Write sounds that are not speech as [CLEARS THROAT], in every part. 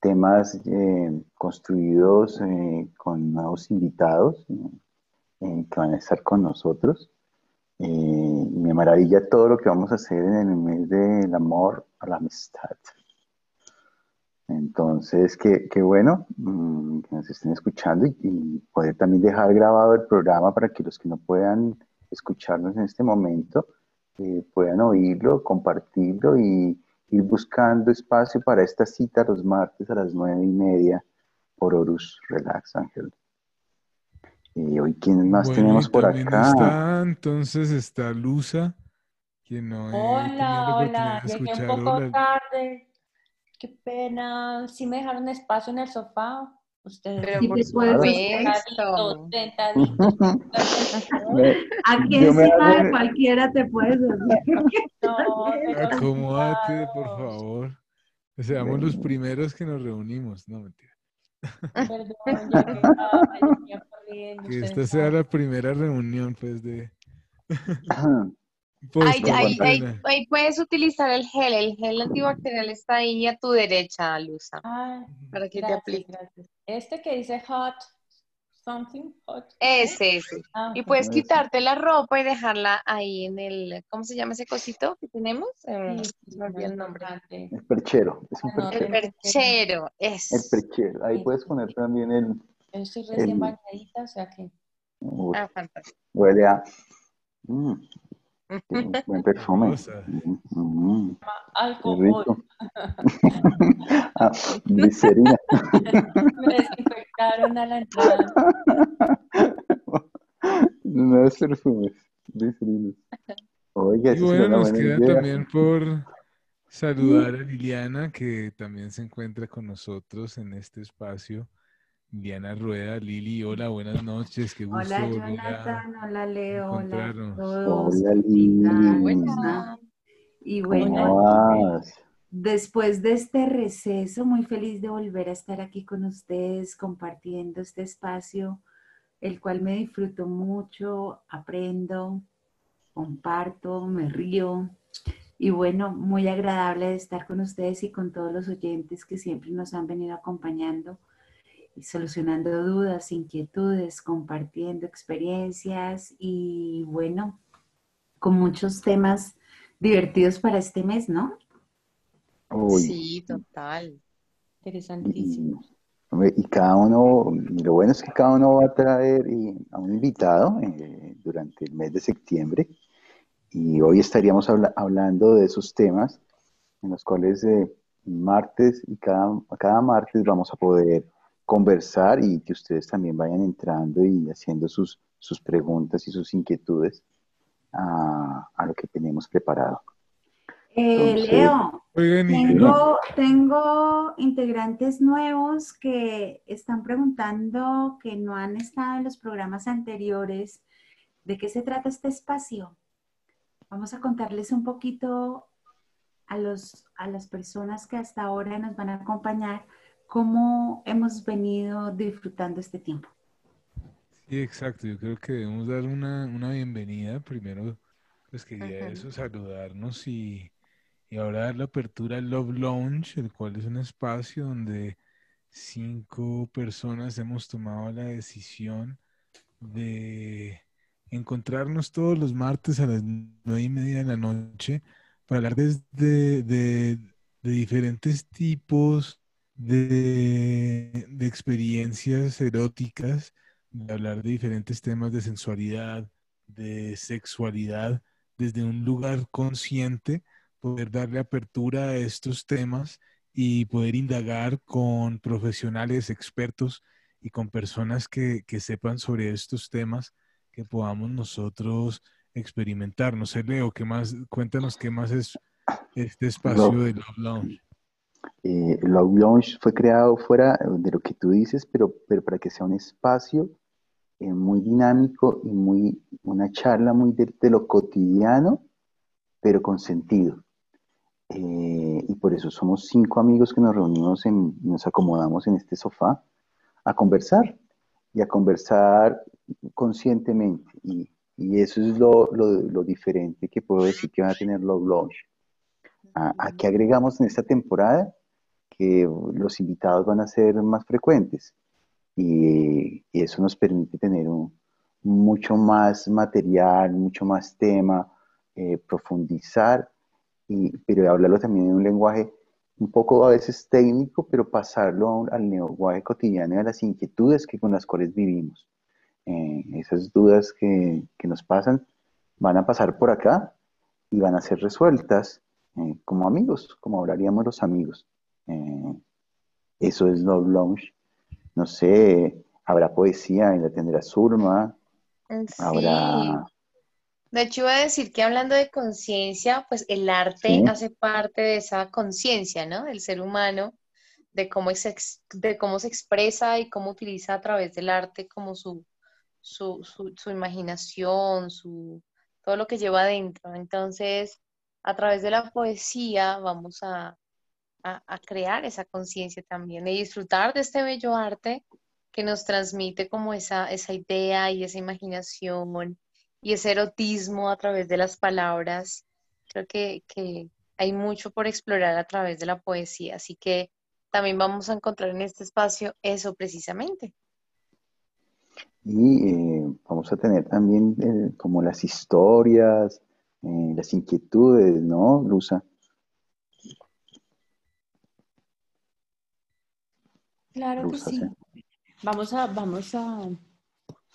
temas eh, construidos eh, con nuevos invitados que van a estar con nosotros. me maravilla todo lo que vamos a hacer en el mes del amor a la amistad. Entonces, qué, bueno mm, que nos estén escuchando y, poder también dejar grabado el programa para que los que no puedan escucharnos en este momento eh, puedan oírlo, compartirlo y ir buscando espacio para esta cita los martes a las nueve y media por Horus Relax Ángel. Y hoy, ¿quién más tenemos por acá? Está, entonces está Luza, quien no Hola, hola, llegué un poco tarde qué pena, si me dejaron espacio en el sofá. Ustedes Pero por supuesto. [LAUGHS] Aquí encima de cualquiera te puedes [LAUGHS] no, Acomódate, por favor. Seamos los primeros que nos reunimos. No, mentira. Perdón, que esta sea la primera reunión, pues, de... [LAUGHS] Pues, ahí, puedes utilizar el gel, el gel antibacterial está ahí a tu derecha, Luza, para que te aplique. Este que dice hot something, hot. Ese, ese. Ah, y puedes quitarte la ropa y dejarla ahí en el, ¿cómo se llama ese cosito que tenemos? Eh, el nombre. El perchero. Es un perchero. El perchero, es. El perchero. Ahí puedes poner también el... Yo estoy recién bañadita, o sea que... ah, fantástico. Huele a... Mm. Buen perfume. Mm, Alcohol. [LAUGHS] ah, glicerina. [LAUGHS] Me desinfectaron a la entrada. [LAUGHS] No es perfumes, glicerina. Oiga, y bueno, nos queda también por saludar a Liliana, que también se encuentra con nosotros en este espacio. Diana Rueda, Lili, hola, buenas noches, qué gusto. Hola Jonathan, hola Leo, hola Hola Lili. Y bueno, después de este receso, muy feliz de volver a estar aquí con ustedes compartiendo este espacio, el cual me disfruto mucho, aprendo, comparto, me río. Y bueno, muy agradable de estar con ustedes y con todos los oyentes que siempre nos han venido acompañando solucionando dudas, inquietudes, compartiendo experiencias y bueno, con muchos temas divertidos para este mes, ¿no? Sí, total. Interesantísimo. Y, cada uno, lo bueno es que cada uno va a traer a un invitado eh, durante el mes de septiembre y hoy estaríamos hablando de esos temas en los cuales eh, martes y cada, cada martes vamos a poder conversar y que ustedes también vayan entrando y haciendo sus, sus preguntas y sus inquietudes a, lo que tenemos preparado. Eh, Leo, tengo, tengo integrantes nuevos que están preguntando que no han estado en los programas anteriores. ¿De qué se trata este espacio? Vamos a contarles un poquito a, los, a las personas que hasta ahora nos van a acompañar cómo hemos venido disfrutando este tiempo. Sí, exacto. Yo creo que debemos dar una, bienvenida. Primero, pues quería eso, saludarnos y, y ahora dar la apertura al Love Lounge, el cual es un espacio donde cinco personas hemos tomado la decisión de encontrarnos todos los martes a las nueve y media de la noche para hablar de, de diferentes tipos de, experiencias eróticas, de hablar de diferentes temas de sensualidad, de sexualidad, desde un lugar consciente, poder darle apertura a estos temas y poder indagar con profesionales, expertos y con personas que, sepan sobre estos temas que podamos nosotros experimentar. No sé, Leo, ¿qué más? Cuéntanos qué más es este espacio de Love Lounge. Eh, Love Lounge fue creado fuera de lo que tú dices, pero, pero para que sea un espacio eh, muy dinámico y muy, una charla muy de, lo cotidiano, pero con sentido. Eh, y por eso somos cinco amigos que nos reunimos, en, nos acomodamos en este sofá a conversar y a conversar conscientemente. Y, y eso es lo, lo, lo, diferente que puedo decir que van a tener Love Lounge. ¿A, ¿A qué agregamos en esta temporada? que los invitados van a ser más frecuentes y, eso nos permite tener mucho más material, mucho más tema, eh, profundizar, y, pero hablarlo también en un lenguaje un poco a veces técnico, pero pasarlo al lenguaje cotidiano y a las inquietudes que con las cuales vivimos. Eh, esas dudas que, que, nos pasan van a pasar por acá y van a ser resueltas eh, como amigos, como hablaríamos los amigos. Eh, eso es Love Lounge. No sé, habrá poesía en la tendrá Surma. Habrá de hecho, iba a decir que hablando de conciencia, pues el arte hace parte de esa conciencia, ¿no? Del ser humano, de cómo, es, de cómo se expresa y cómo utiliza a través del arte como su, su, su, imaginación, su, todo lo que lleva adentro. Entonces, a través de la poesía vamos a, a crear esa conciencia también y disfrutar de este bello arte que nos transmite como esa, esa idea y esa imaginación y ese erotismo a través de las palabras. Creo que, hay mucho por explorar a través de la poesía, así que también vamos a encontrar en este espacio eso precisamente. Y eh, vamos a tener también eh, como las historias, eh, las inquietudes, ¿no, Lusa? Claro que sí. Vamos a, vamos a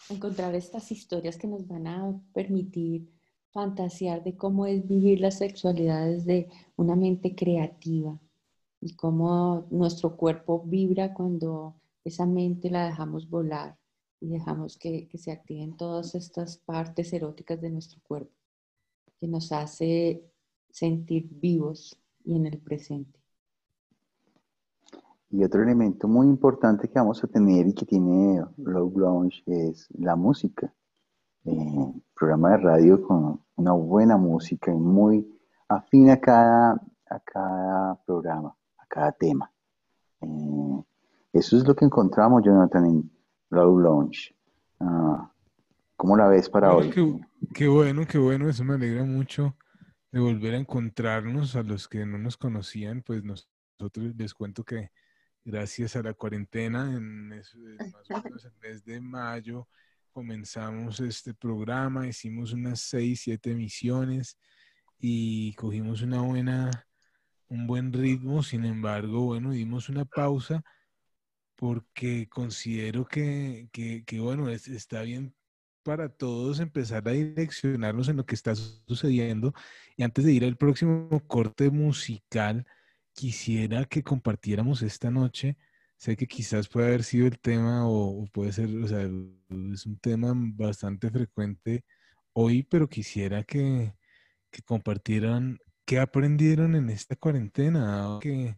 encontrar estas historias que nos van a permitir fantasear de cómo es vivir la sexualidad desde una mente creativa y cómo nuestro cuerpo vibra cuando esa mente la dejamos volar y dejamos que, que se activen todas estas partes eróticas de nuestro cuerpo, que nos hace sentir vivos y en el presente. Y otro elemento muy importante que vamos a tener y que tiene Love Lounge es la música. Eh, programa de radio con una buena música y muy afín a cada, a cada programa, a cada tema. Eh, eso es lo que encontramos, Jonathan, en Love Lounge. Ah, ¿Cómo la ves para hoy? qué, bueno, qué bueno, eso me alegra mucho de volver a encontrarnos a los que no nos conocían, pues nosotros les cuento que gracias a la cuarentena, en más o menos el mes de mayo, comenzamos este programa, hicimos unas seis, siete emisiones y cogimos una buena, un buen ritmo. Sin embargo, bueno, dimos una pausa porque considero que, que, bueno, está bien para todos empezar a direccionarnos en lo que está sucediendo. Y antes de ir al próximo corte musical, quisiera que compartiéramos esta noche. Sé que quizás puede haber sido el tema o, puede ser, o sea, es un tema bastante frecuente hoy, pero quisiera que, que compartieran qué aprendieron en esta cuarentena, que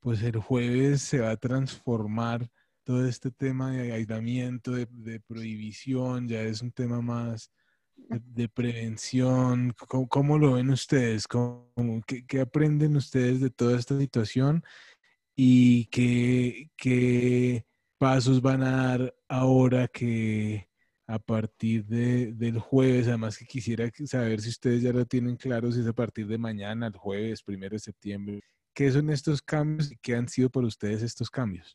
pues el jueves se va a transformar todo este tema de aislamiento, de, de prohibición, ya es un tema más, de, prevención? ¿Cómo, lo ven ustedes? ¿Cómo, qué, aprenden ustedes de toda esta situación? ¿Y qué, qué pasos van a dar ahora que a partir de, del jueves, además que quisiera saber si ustedes ya lo tienen claro, si es a partir de mañana, el jueves, primero de septiembre, ¿qué son estos cambios y qué han sido para ustedes estos cambios?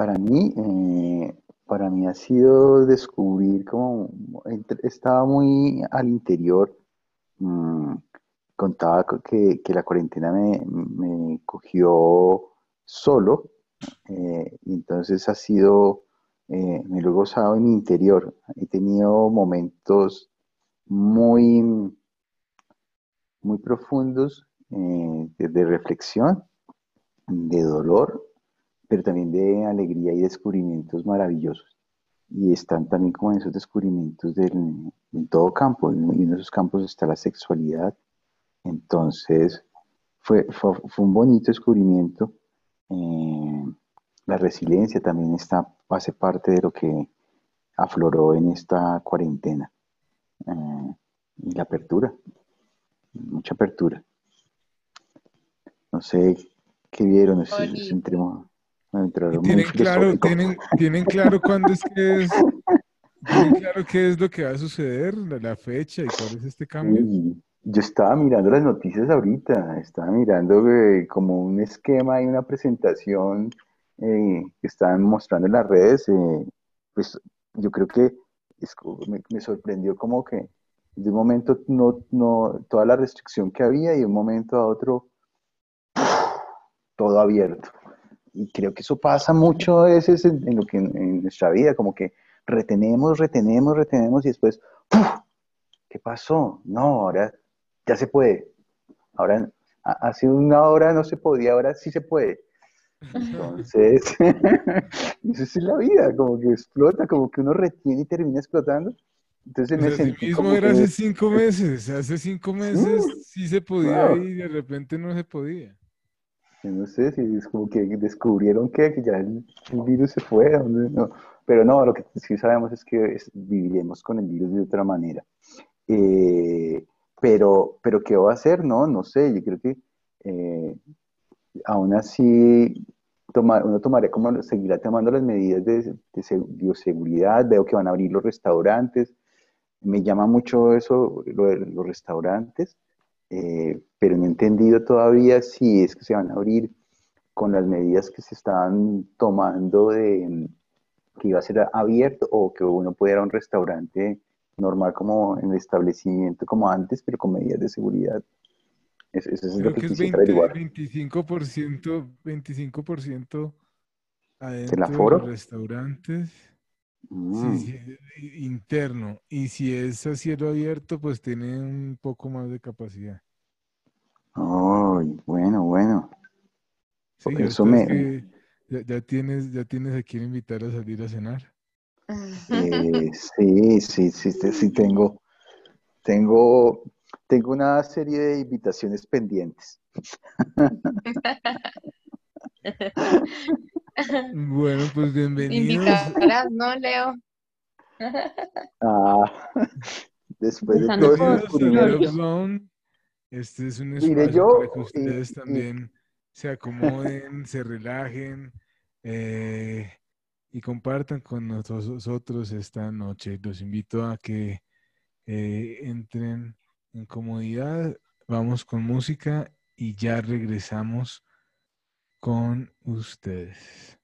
Para mí, eh, para mí ha sido descubrir cómo estaba muy al interior. Mm, contaba que, la cuarentena me, cogió solo eh, y entonces ha sido, eh, me lo he gozado en mi interior. He tenido momentos muy, muy profundos de reflexión, de dolor pero también de alegría y descubrimientos maravillosos. Y están también como en esos descubrimientos del, en todo campo, y en esos campos está la sexualidad. Entonces, fue, fue, un bonito descubrimiento. Eh, la resiliencia también está, hace parte de lo que afloró en esta cuarentena. Eh, y la apertura, mucha apertura. No sé qué vieron, entremos, tienen claro, tienen, tienen claro cuándo es que es, tienen claro qué es lo que va a suceder, la, fecha y cuál es este cambio. Yo estaba mirando las noticias ahorita, estaba mirando eh, como un esquema y una presentación eh, que estaban mostrando en las redes. Eh, pues yo creo que me, sorprendió como que de un momento no, no, toda la restricción que había y de un momento a otro todo abierto. Y creo que eso pasa mucho a veces en, lo que en, nuestra vida, como que retenemos, retenemos, retenemos y después, ¿qué pasó? No, ahora ya se puede. Ahora, hace una hora no se podía, ahora sí se puede. Entonces, [LAUGHS] eso es la vida, como que explota, como que uno retiene y termina explotando. Entonces me sentí mismo era hace cinco meses, hace cinco meses sí se podía y de repente no se podía. No sé si es como que descubrieron que, ya el, virus se fue, pero no, lo que sí sabemos es que viviremos con el virus de otra manera. Eh, pero, pero ¿qué va a hacer? No, no sé, yo creo que eh, aún así tomar, uno tomaría como, seguirá tomando las medidas de, bioseguridad, veo que van a abrir los restaurantes, me llama mucho eso, lo de los restaurantes, eh, pero no he entendido todavía si es que se van a abrir con las medidas que se estaban tomando de que iba a ser abierto o que uno pudiera ir a un restaurante normal como en el establecimiento como antes, pero con medidas de seguridad. Eso, es lo que, es 25%, 25% adentro de los restaurantes. Mm. interno. Y si es a cielo abierto, pues tiene un poco más de capacidad. Ay, bueno, bueno. Sí, eso me... ya, tienes, ya tienes a quien invitar a salir a cenar. Eh, sí, sí, sí, sí, tengo, tengo, tengo una serie de invitaciones pendientes. [LAUGHS] [LAUGHS] bueno, pues bienvenidos. Invitarás, ¿no, Leo? [LAUGHS] ah, después de todo este es un espacio para que ustedes también se acomoden, se relajen, eh, y compartan con nosotros esta noche. Los invito a que eh, entren en comodidad, vamos con música y ya regresamos con ustedes.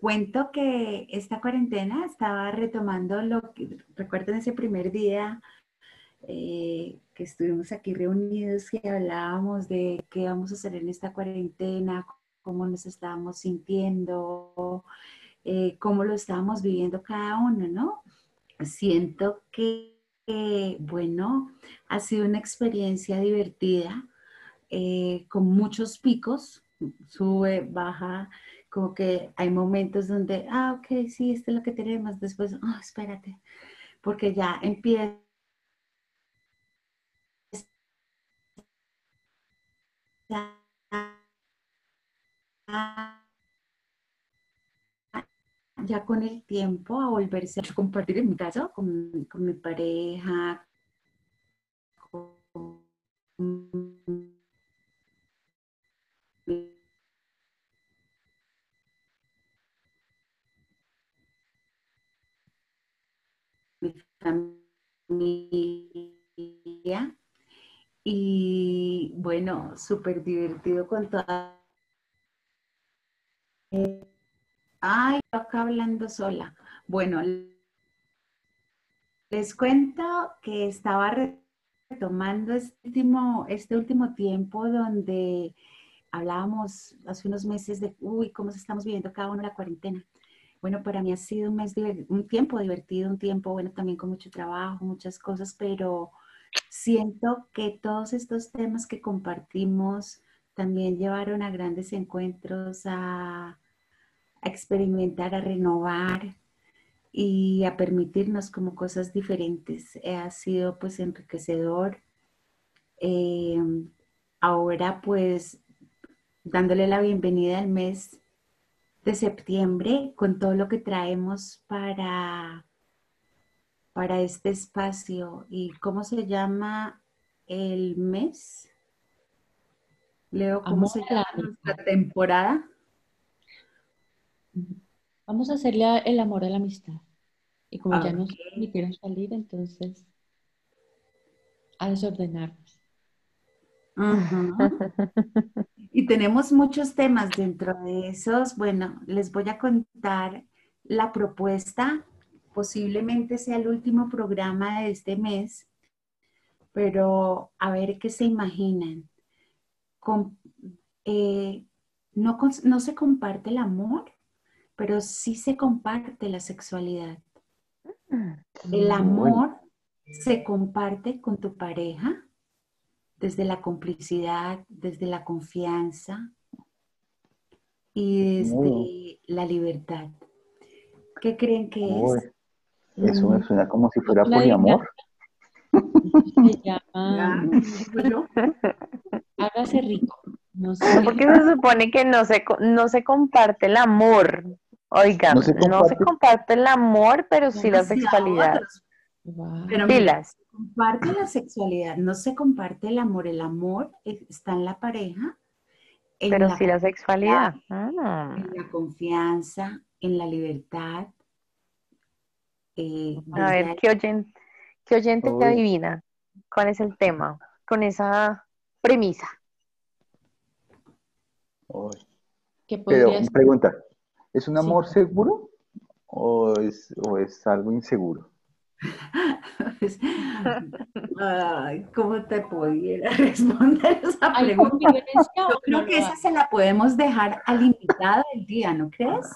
Cuento que esta cuarentena estaba retomando lo que, recuerden ese primer día eh, que estuvimos aquí reunidos y hablábamos de qué vamos a hacer en esta cuarentena, cómo nos estábamos sintiendo, eh, cómo lo estábamos viviendo cada uno, ¿no? Siento que, bueno, ha sido una experiencia divertida, eh, con muchos picos, sube, baja, como que hay momentos donde, ah, ok, sí, esto es lo que tenemos, después, oh, espérate, porque ya empieza ya con el tiempo a volverse a compartir en mi caso con, con mi pareja, con familia. Y bueno, súper divertido con toda. Ay, acá hablando sola. Bueno, les cuento que estaba retomando este último, este último tiempo donde hablábamos hace unos meses de, uy, cómo estamos viviendo cada uno la cuarentena. Bueno, para mí ha sido un, mes un tiempo divertido, un tiempo, bueno, también con mucho trabajo, muchas cosas, pero siento que todos estos temas que compartimos también llevaron a grandes encuentros, a, experimentar, a renovar y a permitirnos como cosas diferentes. Eh, ha sido pues enriquecedor. Eh, ahora pues dándole la bienvenida al mes de septiembre con todo lo que traemos para, para este espacio. ¿Y cómo se llama el mes? Leo, ¿cómo se llama la temporada? Vamos a hacerle el amor a la amistad. Y como ya no quieren salir, entonces a [LAUGHS] Y tenemos muchos temas dentro de esos. Bueno, les voy a contar la propuesta. Posiblemente sea el último programa de este mes, pero a ver qué se imaginan. Eh, no, no se comparte el amor, pero sí se comparte la sexualidad. Mm, el amor se comparte con tu pareja, desde la complicidad, desde la confianza y desde la libertad. ¿Qué creen que es? Eso me suena como si fuera poliamor. Se llama... Hágase rico. No sé. Porque se supone que no se, no se comparte el amor. Oigan, no se comparte, el amor, pero sí la sexualidad. Pero Pilas comparte la sexualidad, no se comparte el amor. El amor está en la pareja. Pero sí la sexualidad. Ah. En la confianza, en la libertad. Eh, a ver, ¿qué oyente, qué oyente te adivina? ¿Cuál es el tema? Con esa premisa. Pero, pregunta, ¿es un amor seguro o es, o es algo inseguro? [LAUGHS] Pues, ¿Cómo te pudiera [LAUGHS] responder esa pregunta? Yo creo que esa se la podemos dejar al invitado del día, ¿no crees?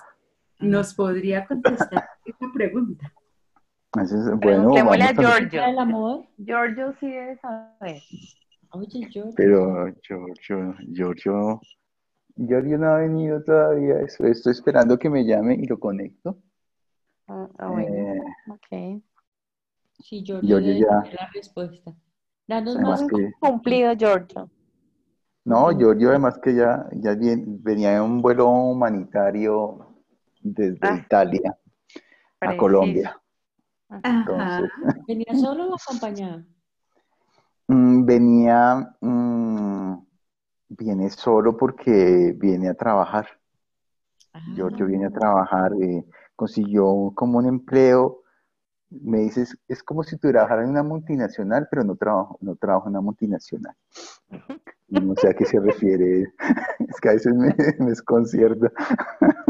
Nos podría contestar esa pregunta. bueno, a Giorgio. El amor. Giorgio sí debe saber. Oye, Giorgio. Pero Giorgio, Giorgio, Giorgio no ha venido todavía. Estoy, estoy esperando que me llame y lo conecto. Ah, ah bueno. Eh, ok. Sí, Giorgio, ya... la respuesta. Danos más cumplido, Giorgio. No, Giorgio además que ya, ya venía en un vuelo humanitario desde ah. Italia a Colombia. [LAUGHS] ¿Venía solo o acompañado? Mm, venía, mm, viene solo porque viene a trabajar. Giorgio viene a trabajar, eh, consiguió como un empleo me dices, es como si trabajara en una multinacional, pero no trabajo, no trabajo en una multinacional. No sé a qué se refiere. [LAUGHS] Es que a veces me, me desconcierta. [LAUGHS]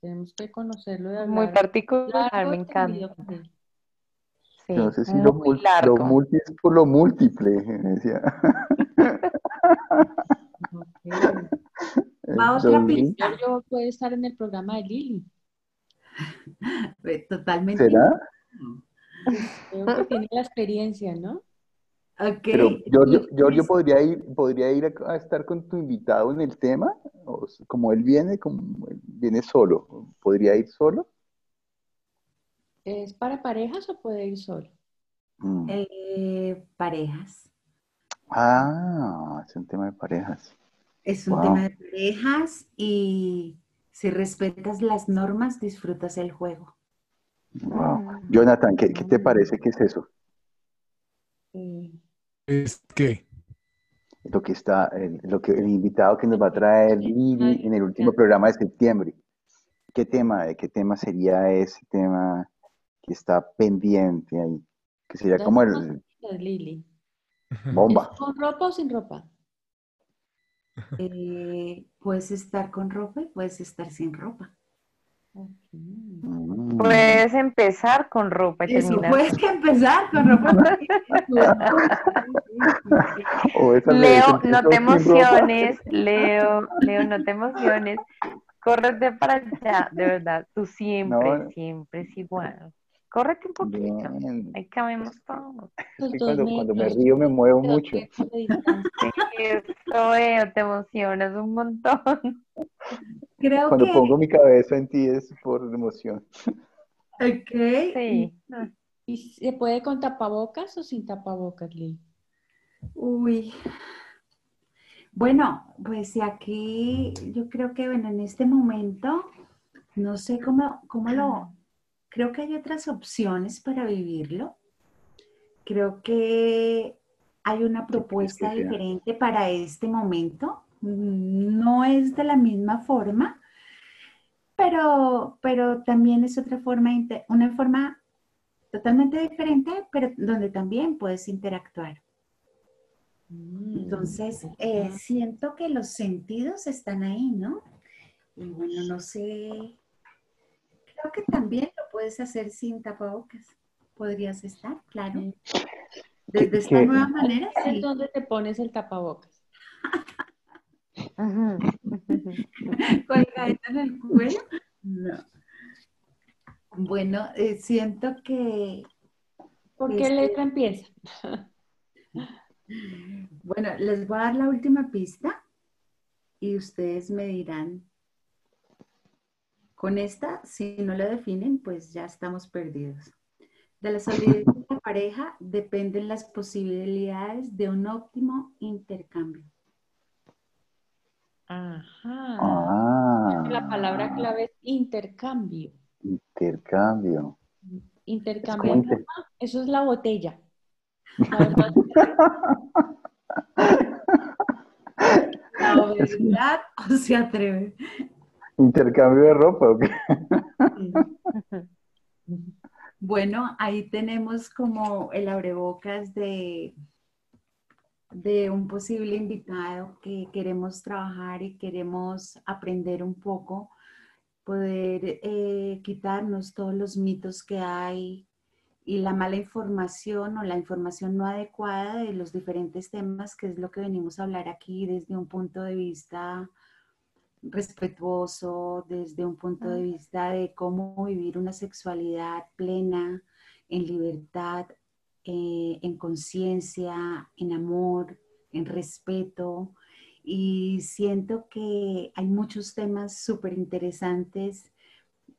tenemos que conocerlo. Muy particular, me encanta. no sé si lo, lo múltiple es por lo múltiple, decía. [LAUGHS] Va otra pista. Yo puedo estar en el programa de Lili. [LAUGHS] Totalmente. ¿Será? Creo que tiene la experiencia, ¿no? Okay. Pero yo, podría ir, podría ir a, estar con tu invitado en el tema, como él viene, como viene solo, ¿podría ir solo? ¿Es para parejas o puede ir solo? Mm. Eh, parejas. Ah, es un tema de parejas. Es un tema de parejas y si respetas las normas, disfrutas el juego. Wow. Jonathan, ¿qué, te parece que es eso? ¿Es qué? Lo que está, el, lo que el invitado que nos va a traer Lili en el último programa de septiembre. ¿Qué tema, qué tema sería ese tema que está pendiente ahí? Que sería como el Lili. Bomba. ¿Con ropa o sin ropa? Eh, puedes estar con ropa y puedes estar sin ropa. Puedes empezar con ropa y terminar. Puedes empezar con ropa. [LAUGHS] Leo, no te emociones, Leo, Leo, no te emociones. Córrete para allá, de verdad, tú siempre, siempre es igual. Córrete un poquito. Ahí cabemos todos. cuando, cuando, me río me muevo mucho. Sí, [LAUGHS] eso veo, te emocionas un montón. Creo cuando pongo mi cabeza en ti es por emoción. Ok. Sí. ¿Y se puede con tapabocas o sin tapabocas, Lee? Uy. Bueno, pues aquí yo creo que bueno, en este momento, no sé cómo, cómo lo, Creo que hay otras opciones para vivirlo. Creo que hay una propuesta diferente para este momento. No es de la misma forma, pero, pero también es otra forma, una forma totalmente diferente, pero donde también puedes interactuar. Mm, Entonces, eh, siento que los sentidos están ahí, ¿no? Y bueno, no sé creo que también puedes hacer sin tapabocas. Podrías estar, claro. Desde esta nueva manera. Sí. ¿Dónde te pones el tapabocas? [LAUGHS] Colgadito en el cuello. No. Bueno, eh, siento que. ¿Por qué letra empieza? bueno, les voy a dar la última pista y ustedes me dirán con esta, si no la definen, pues ya estamos perdidos. De la solidez de la pareja dependen las posibilidades de un óptimo intercambio. Ajá. Ah. La palabra clave es intercambio. Intercambio. Intercambio. Eso es la botella. [LAUGHS] [LAUGHS] La verdad o se atreve. ¿Intercambio de ropa o qué? [LAUGHS] Bueno, ahí tenemos como el abrebocas de, de un posible invitado que queremos trabajar y queremos aprender un poco poder eh, quitarnos todos los mitos que hay y la mala información o la información no adecuada de los diferentes temas, que es lo que venimos a hablar aquí desde un punto de vista respetuoso, desde un punto de vista de cómo vivir una sexualidad plena, en libertad, eh, en conciencia, en amor, en respeto. Y siento que hay muchos temas súper interesantes,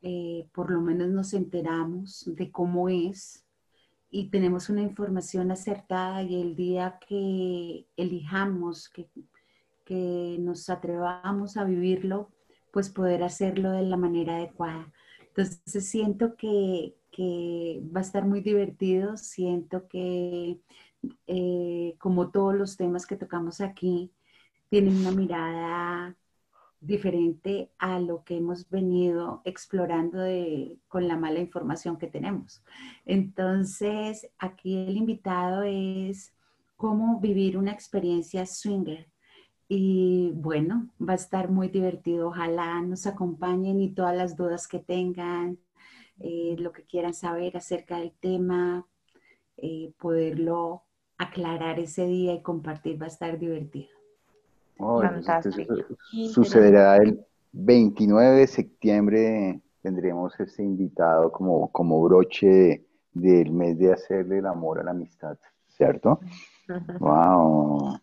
eh, por lo menos nos enteramos de cómo es y tenemos una información acertada y el día que elijamos, que que nos atrevamos a vivirlo, pues poder hacerlo de la manera adecuada. Entonces siento que, va a estar muy divertido, siento que eh, como todos los temas que tocamos aquí, tienen una mirada diferente a lo que hemos venido explorando con la mala información que tenemos. Entonces, aquí el invitado es cómo vivir una experiencia swinger y bueno, va a estar muy divertido. Ojalá nos acompañen y todas las dudas que tengan, eh, lo que quieran saber acerca del tema, eh, poderlo aclarar ese día y compartir va a estar divertido. Fantástico. sucederá el 29 de septiembre. Tendremos ese invitado como, como broche del mes de hacerle el amor a la amistad, ¿cierto? Wow.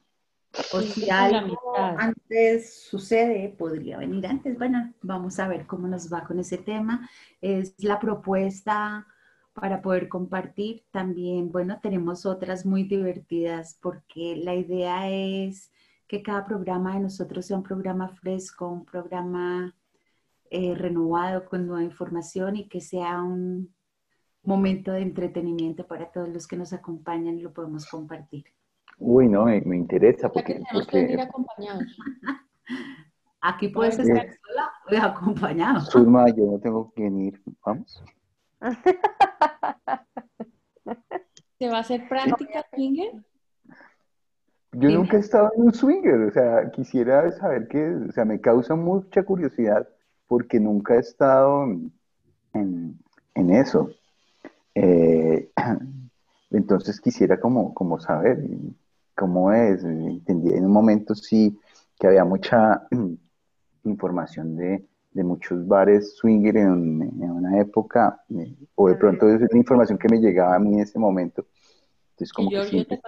O si algo antes sucede, podría venir antes. Bueno, vamos a ver cómo nos va con ese tema. Es la propuesta para poder compartir. También, bueno, tenemos otras muy divertidas porque la idea es que cada programa de nosotros sea un programa fresco, un programa eh, renovado con nueva información y que sea un momento de entretenimiento para todos los que nos acompañan y lo podemos compartir. Uy, no, me, interesa porque... tenemos que venir acompañados. [LAUGHS] Aquí puedes estar sola o acompañado. Zulma, yo no tengo que venir. Vamos. ¿Se va a hacer práctica swinger? Yo nunca he estado en un swinger, o sea, quisiera saber qué, o sea, me causa mucha curiosidad porque nunca he estado en, en eso. Eh, [CLEARS THROAT] entonces quisiera como, como saber, cómo es. Entendí en un momento sí que había mucha [CLEARS THROAT] información de, muchos bares swinger en, una época, eh, o de pronto es la información que me llegaba a mí en ese momento. Entonces, como que siempre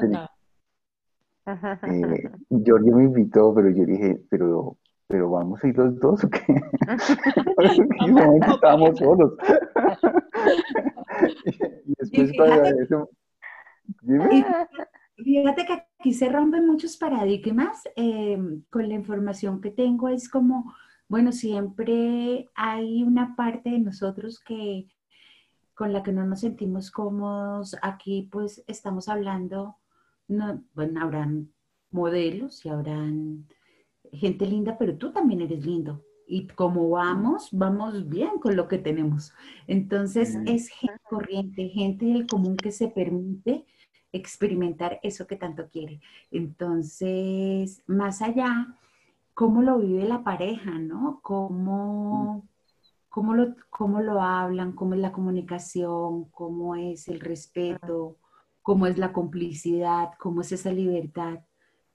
eh, Giorgio me invitó, pero yo dije, pero, pero vamos a ir los dos o qué? en ese momento estábamos solos. [LAUGHS] [LAUGHS] y después para eso. Dime. Fíjate que aquí se rompen muchos paradigmas. Em, con la información que tengo es como, bueno, siempre hay una parte de nosotros que con la que no nos sentimos cómodos. Aquí pues estamos hablando, no, bueno, habrán modelos y habrán gente linda, pero tú también eres lindo. Y como vamos, vamos bien con lo que tenemos. Entonces es gente corriente, gente del común que se permite experimentar eso que tanto quiere. Entonces, más allá, cómo lo vive la pareja, ¿no? Cómo, cómo, lo, cómo lo hablan, cómo es la comunicación, cómo es el respeto, cómo es la complicidad, cómo es esa libertad.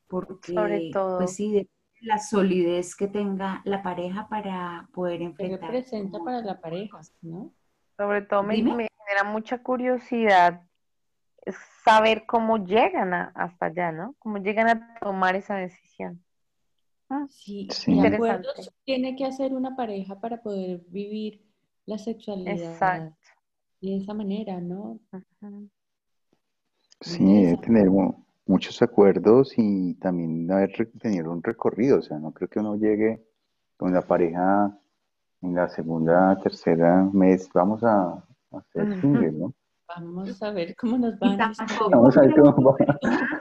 Porque, Sobre todo. pues sí, la solidez que tenga la pareja para poder enfrentar. ¿Qué representa para la pareja, no? Sobre todo me, me genera mucha curiosidad saber cómo llegan hasta allá, ¿no? Cómo llegan a tomar esa decisión. Ah, sí, sí. acuerdos tiene que hacer una pareja para poder vivir la sexualidad de esa manera, ¿no? Sí, debe tener muchos acuerdos y también haber tener un recorrido, o sea, no creo que uno llegue con la pareja en la segunda, tercera mes, vamos a, hacer uh ¿no? Vamos a ver cómo nos van. [LAUGHS] Vamos a ver cómo va.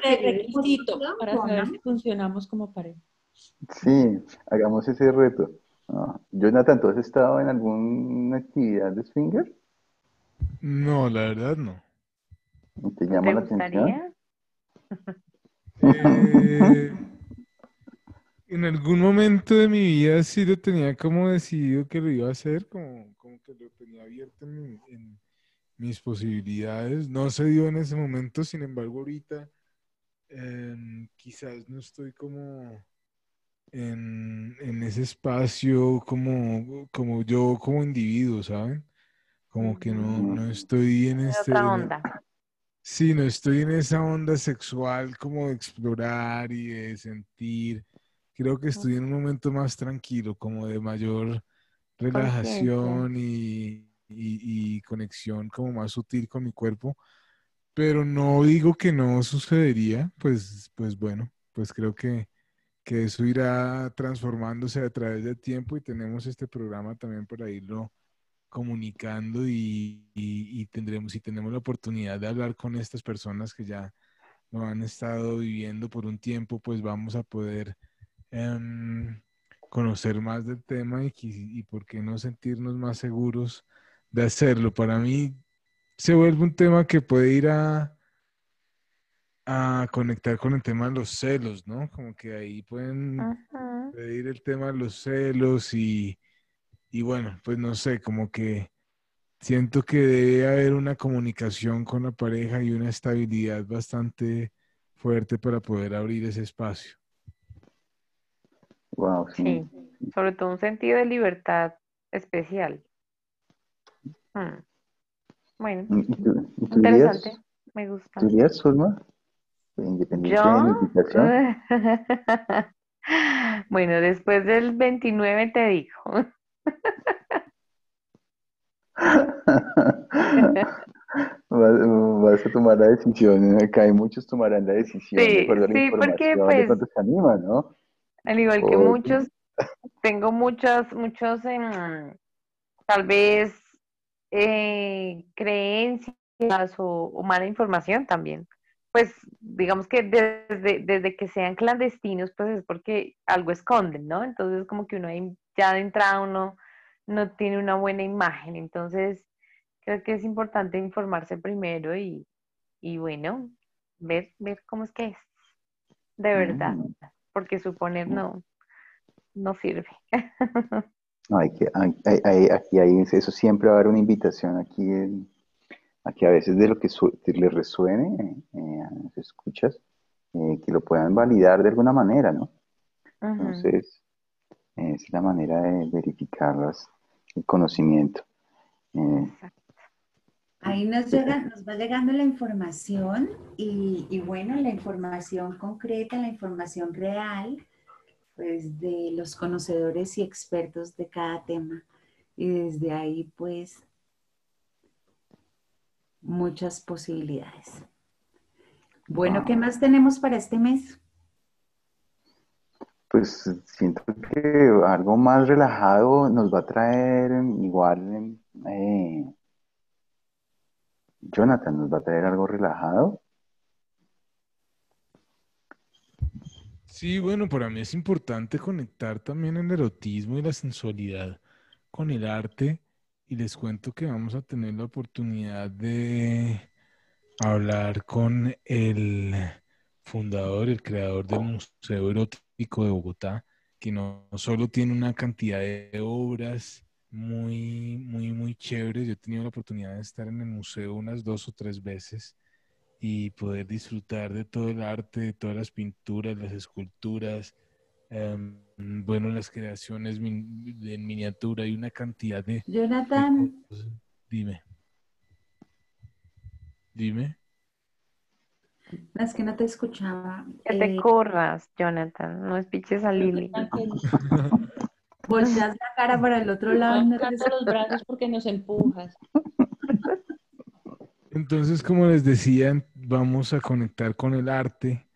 requisito para saber si funcionamos como pareja. Sí, hagamos ese reto. Ah, Jonathan, ¿tú has estado en alguna actividad de swinger? No, la verdad no. ¿Te llama la atención? Eh, en en algún momento de mi vida sí lo tenía como decidido que lo iba a hacer, como, como que lo tenía abierto en, mis posibilidades. No se dio en ese momento, sin embargo, ahorita em, quizás no estoy como en, ese espacio como, como yo como individuo, ¿saben? Como que no, no estoy en este... onda. Sí, no estoy en esa onda sexual como de explorar y de sentir. Creo que estoy en un momento más tranquilo, como de mayor relajación y, y, conexión como más sutil con mi cuerpo. Pero no digo que no sucedería, pues, pues bueno, pues creo que, que eso irá transformándose a través del tiempo y tenemos este programa también para irlo comunicando y, y, tendremos, si tenemos la oportunidad de hablar con estas personas que ya lo han estado viviendo por un tiempo, pues vamos a poder em, conocer más del tema y, y por qué no sentirnos más seguros de hacerlo. Para mí se vuelve un tema que puede ir a, a conectar con el tema de los celos, ¿no? Como que ahí pueden pedir el tema de los celos y, y bueno, pues no sé, como que siento que debe haber una comunicación con la pareja y una estabilidad bastante fuerte para poder abrir ese espacio. Wow, sí. sobre todo un sentido de libertad especial. Hmm. Bueno, interesante, me gusta. ¿Tú dirías, de [LAUGHS] bueno, después del 29 te digo. [LAUGHS] vas, a tomar la decisión, acá hay muchos tomarán la decisión sí, sí, porque pues, se anima, ¿no? Al igual que muchos, tengo muchos, muchos, tal vez, eh, creencias o, mala información también. Pues digamos que desde, desde que sean clandestinos, pues es porque algo esconden, ¿no? Entonces como que uno ahí, ya de entrada uno no tiene una buena imagen. Entonces, creo que es importante informarse primero y, bueno, ver, ver cómo es que es, de verdad, mm. porque suponer no, no sirve. [LAUGHS] No, hay que, hay, aquí hay, eso siempre va a haber una invitación aquí, aquí a veces de lo que le resuene eh, a los escuchas, eh, que lo puedan validar de alguna manera, ¿no? Entonces, es la manera de verificarlas el conocimiento. Eh, Ahí nos, llega, nos va llegando la información y, bueno, la información concreta, la información real, pues de los conocedores y expertos de cada tema. Y desde ahí, pues, muchas posibilidades. Bueno, ¿qué más tenemos para este mes? pues siento que algo más relajado nos va a traer igual eh, Jonathan, nos va a traer algo relajado. Sí, bueno, para mí es importante conectar también el erotismo y la sensualidad con el arte y les cuento que vamos a tener la oportunidad de hablar con el fundador, el creador del Museo Erótico de Bogotá, que no, solo tiene una cantidad de obras muy, muy, muy chéveres. Yo he tenido la oportunidad de estar en el museo unas dos o tres veces y poder disfrutar de todo el arte, de todas las pinturas, las esculturas, em, bueno, las creaciones en miniatura y una cantidad de... Jonathan. Dime. Dime. Es que no te escuchaba. Que te eh, corras, Jonathan. No espiches a Lili. Volteas la cara para el otro lado. No los brazos porque nos empujas. [LAUGHS] Entonces, como les decía, vamos a conectar con el arte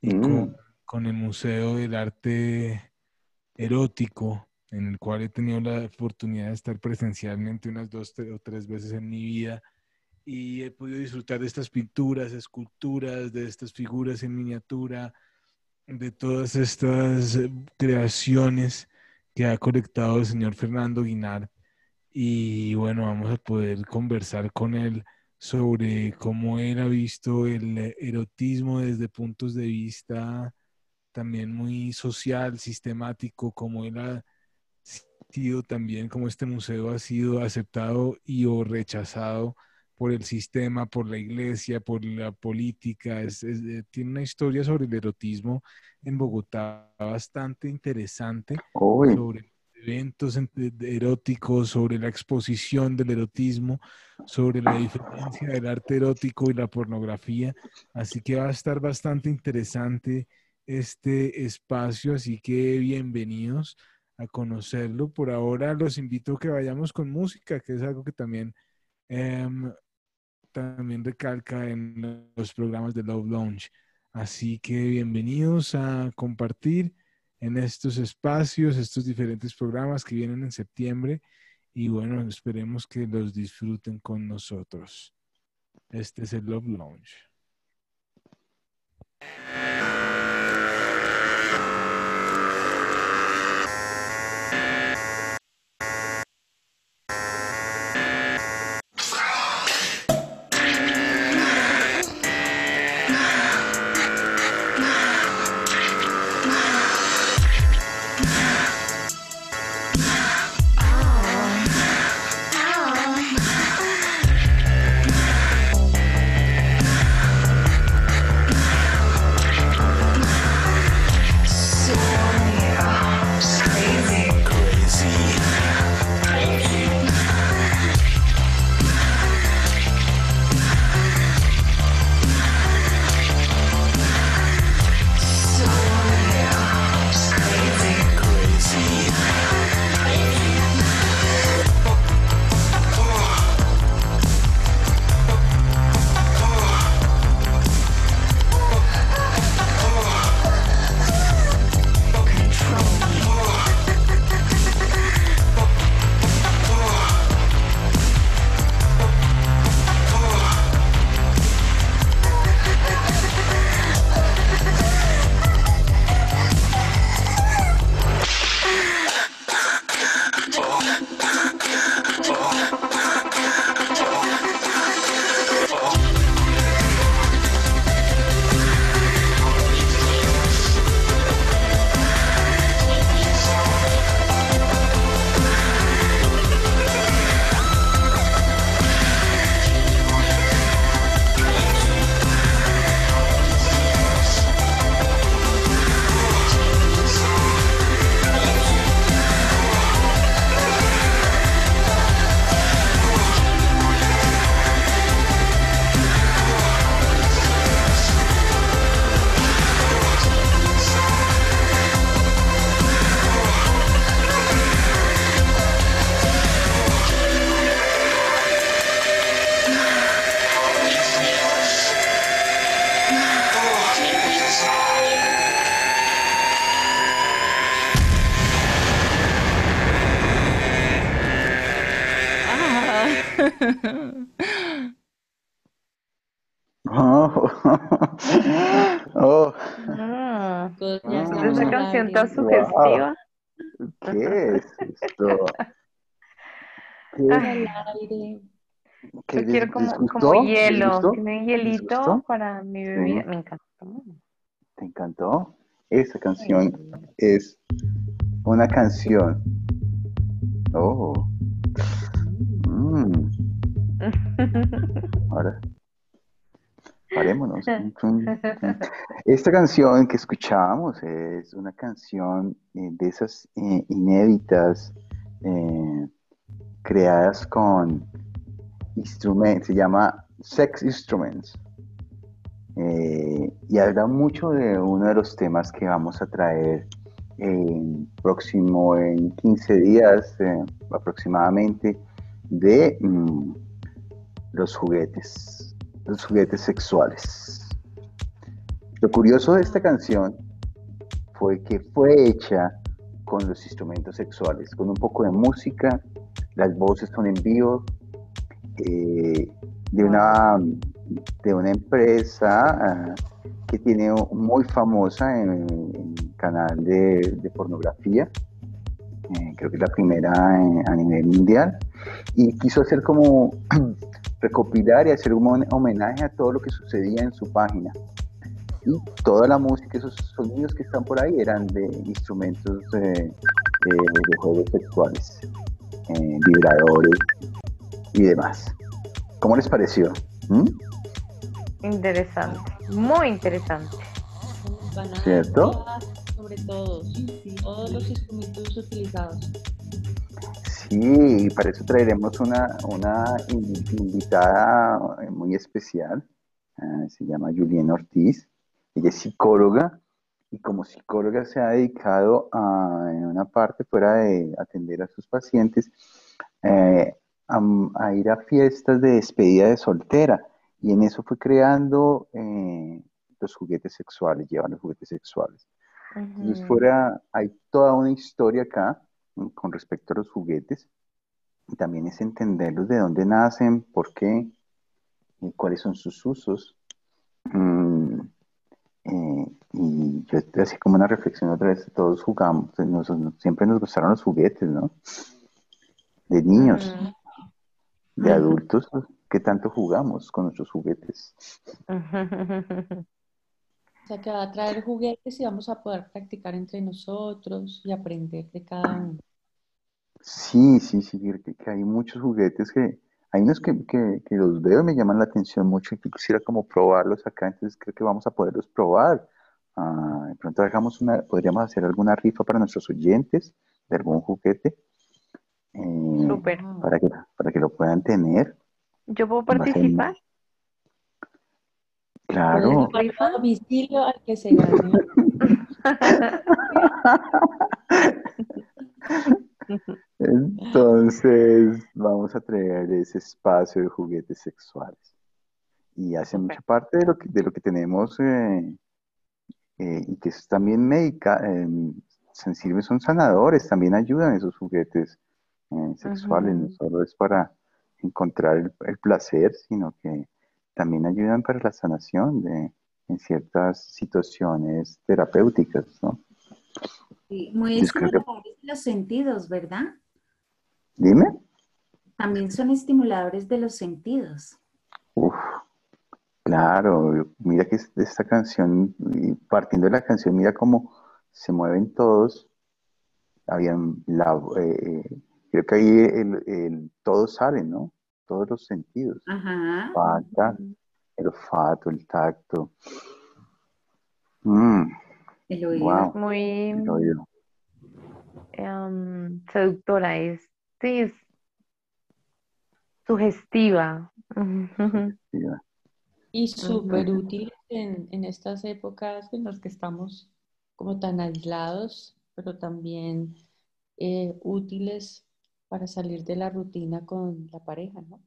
y mm. con, el Museo del Arte Erótico, en el cual he tenido la oportunidad de estar presencialmente unas dos o tres veces en mi vida y he podido disfrutar de estas pinturas, esculturas, de estas figuras en miniatura, de todas estas eh, creaciones que ha colectado el señor Fernando Guinard. Y bueno, vamos a poder conversar con él sobre cómo él ha visto el erotismo desde puntos de vista también muy social, sistemático, como él ha sido también, como este museo ha sido aceptado y o rechazado por el sistema, por la iglesia, por la política. Es, eh, tiene una historia sobre el erotismo en Bogotá bastante interesante, sobre eventos eróticos, sobre la exposición del erotismo, sobre la diferencia del arte erótico y la pornografía. Así que va a estar bastante interesante este espacio, así que bienvenidos a conocerlo. Por ahora los invito a que vayamos con música, que es algo que también, em, también recalca en los programas de Love Lounge. Así que bienvenidos a compartir en estos espacios, estos diferentes programas que vienen en septiembre. Y bueno, esperemos que los disfruten con nosotros. Este es el Love Lounge. Tan sugestiva. ¿Qué es esto? ¿Qué? Yo quiero como, como hielo, que me hielito para mi bebida. Me encantó. ¿Te encantó? Esa canción es una canción. Oh. [LAUGHS] Mm. Ahora parémonos. [LAUGHS] Esta canción que escuchábamos es una canción eh, de esas eh, inéditas, eh, creadas con instrumentos, se llama Sex Instruments. y habla mucho de uno de los temas que vamos a traer en próximo, en 15 días aproximadamente, de mm, los juguetes los juguetes sexuales. Lo curioso de esta canción fue que fue hecha con los instrumentos sexuales, con un poco de música, las voces son en vivo, eh, de, una, de una empresa ah, que tiene muy famosa en, el canal de, pornografía, eh, creo que es la primera a nivel mundial, y quiso hacer como recopilar y hacer un homenaje a todo lo que sucedía en su página. y toda la música, esos sonidos que están por ahí eran de instrumentos de, juegos sexuales, eh, vibradores y demás. ¿Cómo les pareció? ¿Mm? Interesante, muy interesante. ¿Cierto? Sobre todos, todos los instrumentos utilizados. Sí, y para eso traeremos una, una invitada muy especial, eh, se llama Juliana Ortiz, ella es psicóloga y como psicóloga se ha dedicado a, en una parte fuera de atender a sus pacientes, eh, a, ir a fiestas de despedida de soltera. Y en eso fue creando eh, los juguetes sexuales, llevan los juguetes sexuales. Entonces fuera, hay toda una historia acá con respecto a los juguetes y también es entenderlos de dónde nacen, por qué, y cuáles son sus usos. Mm, eh, y yo así como una reflexión otra vez, todos jugamos, siempre nos gustaron los juguetes, ¿no? De niños, de adultos, ¿qué tanto jugamos con nuestros juguetes? [LAUGHS] O sea, que va a traer juguetes y vamos a poder practicar entre nosotros y aprender de cada uno. Sí, sí, sí, que, hay muchos juguetes que, hay unos que, los veo y me llaman la atención mucho y que quisiera como probarlos acá, entonces creo que vamos a poderlos probar. Ah, de pronto dejamos una, podríamos hacer alguna rifa para nuestros oyentes de algún juguete. Eh, Súper. Para que, para que lo puedan tener. ¿Yo puedo participar? Claro. domicilio al que se. Entonces, vamos a traer ese espacio de juguetes sexuales. Y hace mucha parte de lo que, de lo que tenemos eh, eh, y que es también médica, eh, sensibles son sanadores, también ayudan esos juguetes eh, sexuales, no solo es para encontrar el, el placer, sino que también ayudan para la sanación de, en ciertas situaciones terapéuticas, ¿no? Sí, muy estimuladores de los sentidos, ¿verdad? Dime. También son estimuladores de los sentidos. Uf, claro, mira que esta canción, partiendo de la canción, mira cómo se mueven todos. Habían la, eh, creo que ahí el, todos salen, ¿no? Todos los sentidos. Ajá. el olfato, el tacto. Mm. El oído. Es muy em, seductora, es, sí, es sugestiva. Y súper útil en, en, estas épocas en las que estamos como tan aislados, pero también eh, útiles para salir de la rutina con la pareja, ¿no?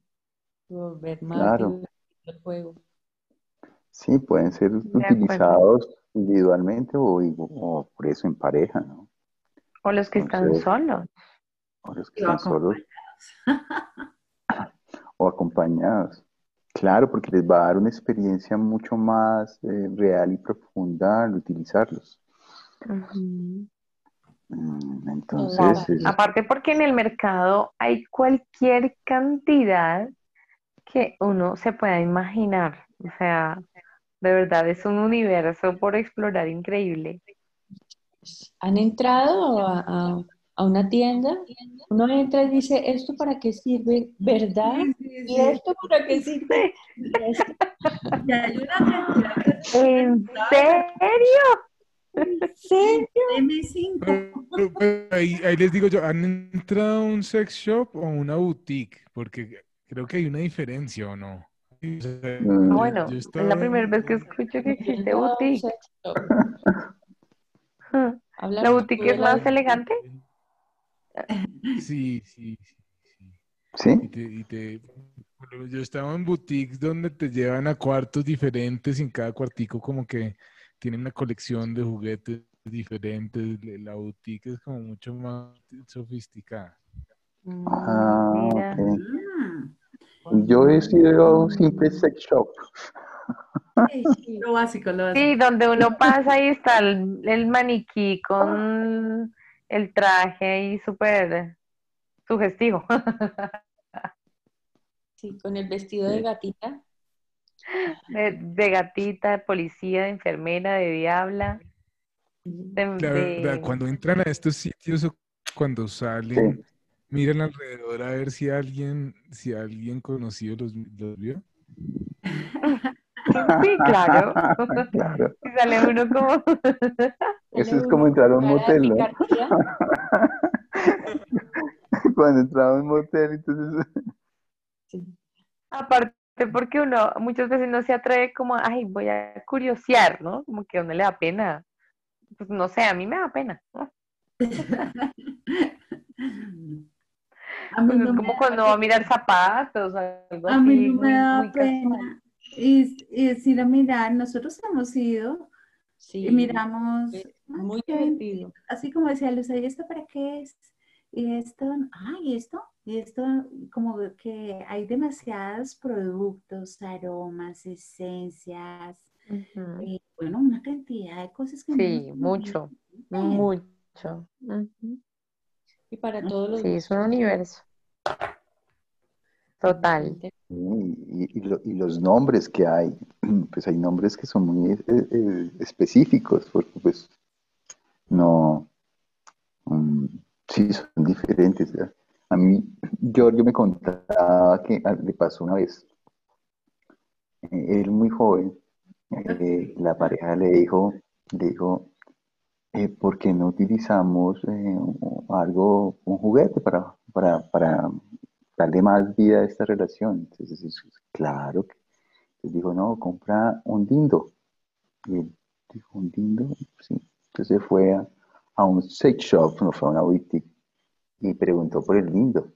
Volver más claro. el juego. Sí, pueden ser utilizados individualmente o, por eso en pareja, ¿no? O los que están solos. O los que están solos. o acompañados. Claro, porque les va a dar una experiencia mucho más eh, real y profunda al utilizarlos. Mm, entonces, aparte porque en el mercado hay cualquier cantidad que uno se pueda imaginar. O sea, de verdad es un universo por explorar increíble. ¿Han entrado a, una tienda? Uno entra y dice, ¿esto para qué sirve? ¿Verdad? ¿Y esto para qué sirve? [LAUGHS] ¿En serio? Ahí, ahí, les digo yo, ¿han entrado a un sex shop o una boutique? Porque creo que hay una diferencia, ¿o no? Mm. bueno, es la primera vez que escucho que existe boutique. [LAUGHS] ¿La boutique es más elegante? Sí, sí, sí. ¿Sí? Y te, y te, yo estaba en boutiques donde te llevan a cuartos diferentes y en cada cuartico como que tienen una colección de juguetes diferentes. La boutique es como mucho más sofisticada. Ah, Yo he sido un simple sex shop. Sí, [LAUGHS] lo básico, lo básico. Sí, donde uno pasa y está el, maniquí con [LAUGHS] el traje y súper sugestivo. [LAUGHS] Sí, con el vestido de gatita De, gatita, de policía, de enfermera, de diabla. Cuando entran a estos sitios o cuando salen, miran alrededor a ver si alguien, si alguien conocido los, los vio. [LAUGHS] Sí, claro. [LAUGHS] claro. Y sale uno como. [LAUGHS] Eso es como entrar a un motel, ¿no? Cuando entraba a un motel, entonces. Sí. Aparte, porque uno muchas veces no se atreve como, ay, voy a curiosear, ¿no? Como que a uno le da pena. Pues no sé, a mí me da pena. [LAUGHS] A mí pues es como cuando va a mirar zapatos, algo a mí no me da pena. Y, y si lo miran, nosotros hemos ido y miramos. Muy divertido. Así como decía Luz, ¿y esto para qué es? Y esto, ay, esto, y esto, como que hay demasiados productos, aromas, esencias, y, bueno, una cantidad de cosas que... Sí, mucho, mucho. Y para todos los... Sí, es un universo. Total. Y, los nombres que hay, [CLEARS THROAT] pues hay nombres que son muy eh, eh, específicos, porque pues no, um, sí, son diferentes. A mí, Giorgio me contaba que ah, le pasó una vez, eh, él muy joven, la pareja le dijo, le dijo, ¿por qué no utilizamos algo, un juguete para, para, para darle más vida a esta relación. Entonces, claro. Entonces dijo, no, compra un dindo. Y él dijo, ¿un dindo? Sí. Entonces fue a, un sex shop, no fue a una boutique, y preguntó por el dindo.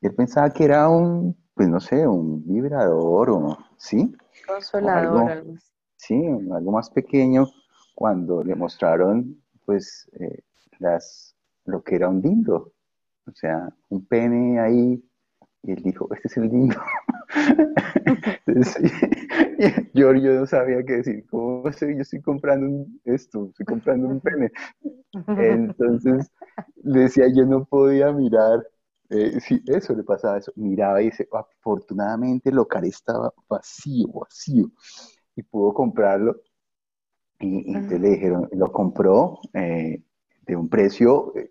él pensaba que era un, pues no sé, un vibrador o, ¿sí? Consolador, algo, Sí, algo más pequeño, cuando le mostraron, pues, eh, las, lo que era un dindo. O sea, un pene ahí y él dijo, este es el lindo. [LAUGHS] [LAUGHS] yo, yo no sabía qué decir. ¿Cómo sé? Yo estoy comprando esto, estoy comprando un pene. Entonces le decía, yo no podía mirar. Eh, sí, eso le pasaba eso. Miraba y dice, afortunadamente el local estaba vacío, vacío. Y pudo comprarlo. Y, entonces le dijeron, lo compró eh, de un precio, eh,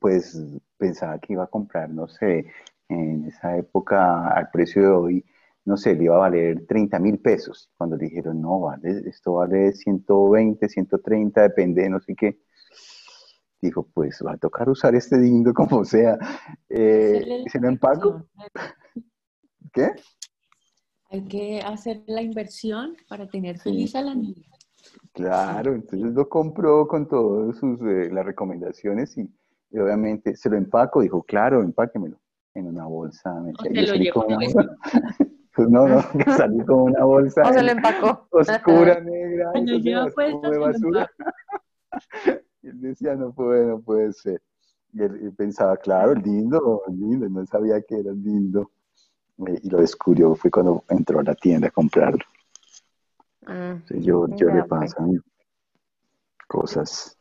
pues pensaba que iba a comprar, no sé, en esa época al precio de hoy, no sé, le iba a valer 30 mil pesos. Cuando le dijeron, no, vale, esto vale 120, 130, depende, no sé qué. Dijo, pues va a tocar usar este dindo como sea. Eh, ¿Se lo empaco? ¿Qué? Hay que hacer la inversión para tener feliz a la niña. Claro, entonces lo compró con todas sus eh, las recomendaciones y, y, obviamente se lo empaco. Dijo, claro, empáquemelo en una bolsa. Me [LAUGHS] pues no, no, [LAUGHS] que salí con una bolsa. [LAUGHS] O se lo empacó. [LAUGHS] Oscura, negra. de basura. y él decía, no puede, no puede ser. Y él, pensaba, claro, lindo, lindo, no sabía que era lindo. Eh, y lo descubrió, fue cuando entró a la tienda a comprarlo. Mm, yo, yo le paso cosas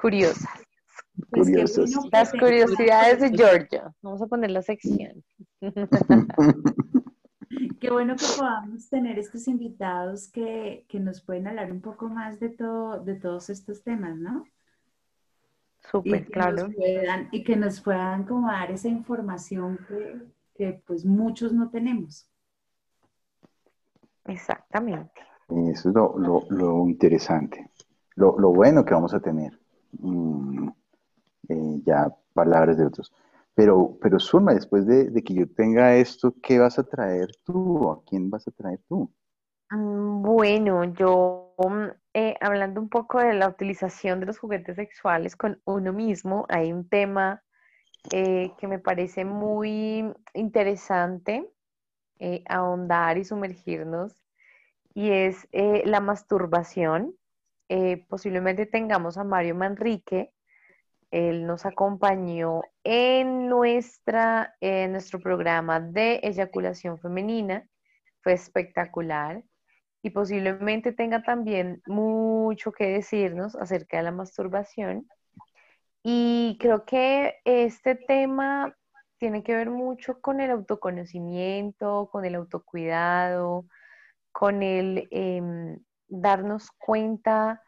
curiosas. Pues Las curiosidades de Georgia. Vamos a poner la sección. [LAUGHS] Qué bueno que podamos tener estos invitados que, nos pueden hablar un poco más de, todo, de todos estos temas, ¿no? Súper, claro. y que nos puedan como dar esa información que, pues muchos no tenemos. Exactamente. Eso es lo, interesante, lo, bueno que vamos a tener. Mm, eh, ya palabras de otros. Pero, pero Zulma, después de, que yo tenga esto, ¿qué vas a traer tú? ¿A quién vas a traer tú? Mm, bueno, yo mm, eh, hablando un poco de la utilización de los juguetes sexuales con uno mismo, hay un tema eh, que me parece muy interesante ahondar y sumergirnos, y es la masturbación. posiblemente tengamos a Mario Manrique, él nos acompañó en, nuestra, nuestro programa de eyaculación femenina. Fue espectacular y posiblemente tenga también mucho que decirnos acerca de la masturbación. Y creo que este tema tiene que ver mucho con el autoconocimiento, con el autocuidado, con el em, darnos cuenta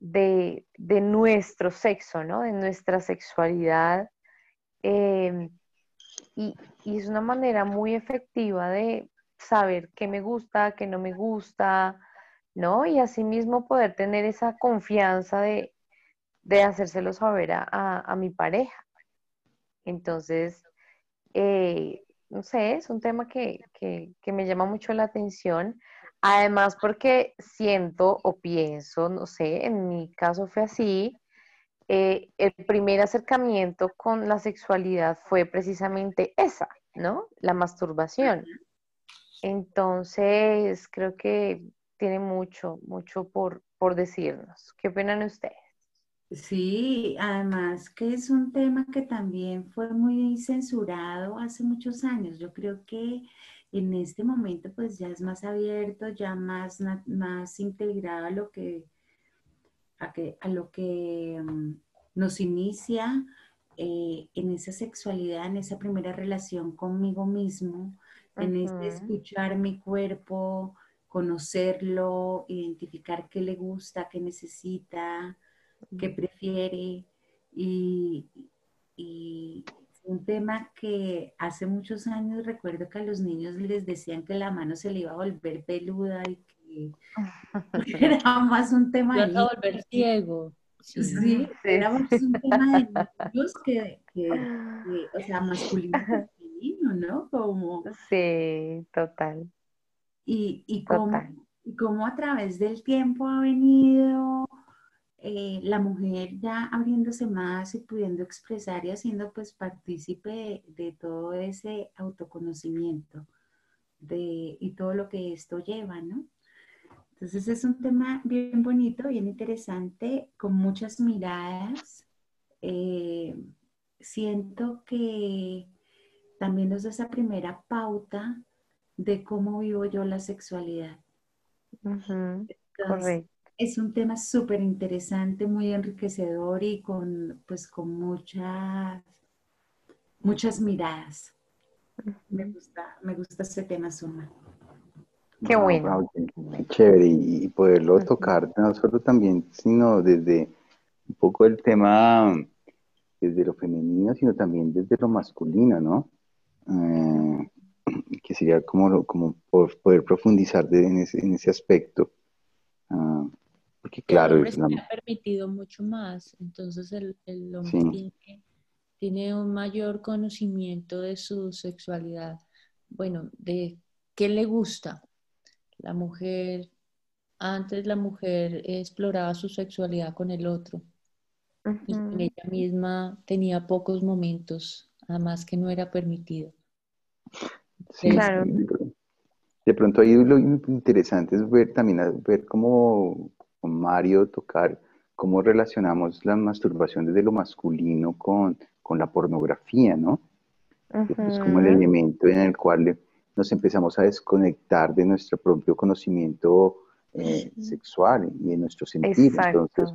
de, nuestro sexo, ¿no? De nuestra sexualidad. Em, y, es una manera muy efectiva de saber qué me gusta, qué no me gusta, ¿no? Y asimismo poder tener esa confianza de, hacérselo saber a, mi pareja. Entonces, eh, no sé, es un tema que, que, me llama mucho la atención. Además, porque siento o pienso, no sé, en mi caso fue así, eh, el primer acercamiento con la sexualidad fue precisamente esa, ¿no? La masturbación. Entonces, creo que tiene mucho, mucho por, por decirnos. ¿Qué opinan ustedes? Sí, además que es un tema que también fue muy censurado hace muchos años. Yo creo que en este momento pues ya es más abierto, ya más, más integrado a lo que, a, que, a lo que mm, nos inicia eh, en esa sexualidad, en esa primera relación conmigo mismo, en ese escuchar mi cuerpo, conocerlo, identificar qué le gusta, qué necesita, qué prefiere y, y un tema que hace muchos años recuerdo que a los niños les decían que la mano se le iba a volver peluda y que [LAUGHS] era más un tema de... a volver ciego. Sí, era más un tema de [LAUGHS] niños que, que, o sea, masculino y [LAUGHS] femenino, ¿no? Como... Sí, total. Y, y, cómo, y cómo a través del tiempo ha venido eh, la mujer ya abriéndose más y pudiendo expresar y haciendo pues partícipe de, todo ese autoconocimiento de, y todo lo que esto lleva, ¿no? Entonces es un tema bien bonito, bien interesante, con muchas miradas. Eh, siento que también nos da esa primera pauta de cómo vivo yo la sexualidad. correcto es un tema súper interesante, muy enriquecedor y con, pues, con muchas, muchas miradas. Me gusta, me gusta este tema, Suma. Qué bueno. qué, chévere y, poderlo tocar no solo también, sino desde un poco el tema desde lo femenino, sino también desde lo masculino, ¿no? Eh, que sería como, como poder profundizar en, ese, en ese aspecto. Ah, porque claro, el hombre se ha permitido mucho más, entonces el, el hombre tiene, un mayor conocimiento de su sexualidad, bueno, de qué le gusta. La mujer, antes la mujer exploraba su sexualidad con el otro y ella misma tenía pocos momentos, además que no era permitido. Sí, claro. De pronto ahí lo interesante es ver también ver cómo con Mario tocar cómo relacionamos la masturbación desde lo masculino con, la pornografía, ¿no? Es como el elemento en el cual nos empezamos a desconectar de nuestro propio conocimiento eh, sexual y de nuestro sentido. Entonces,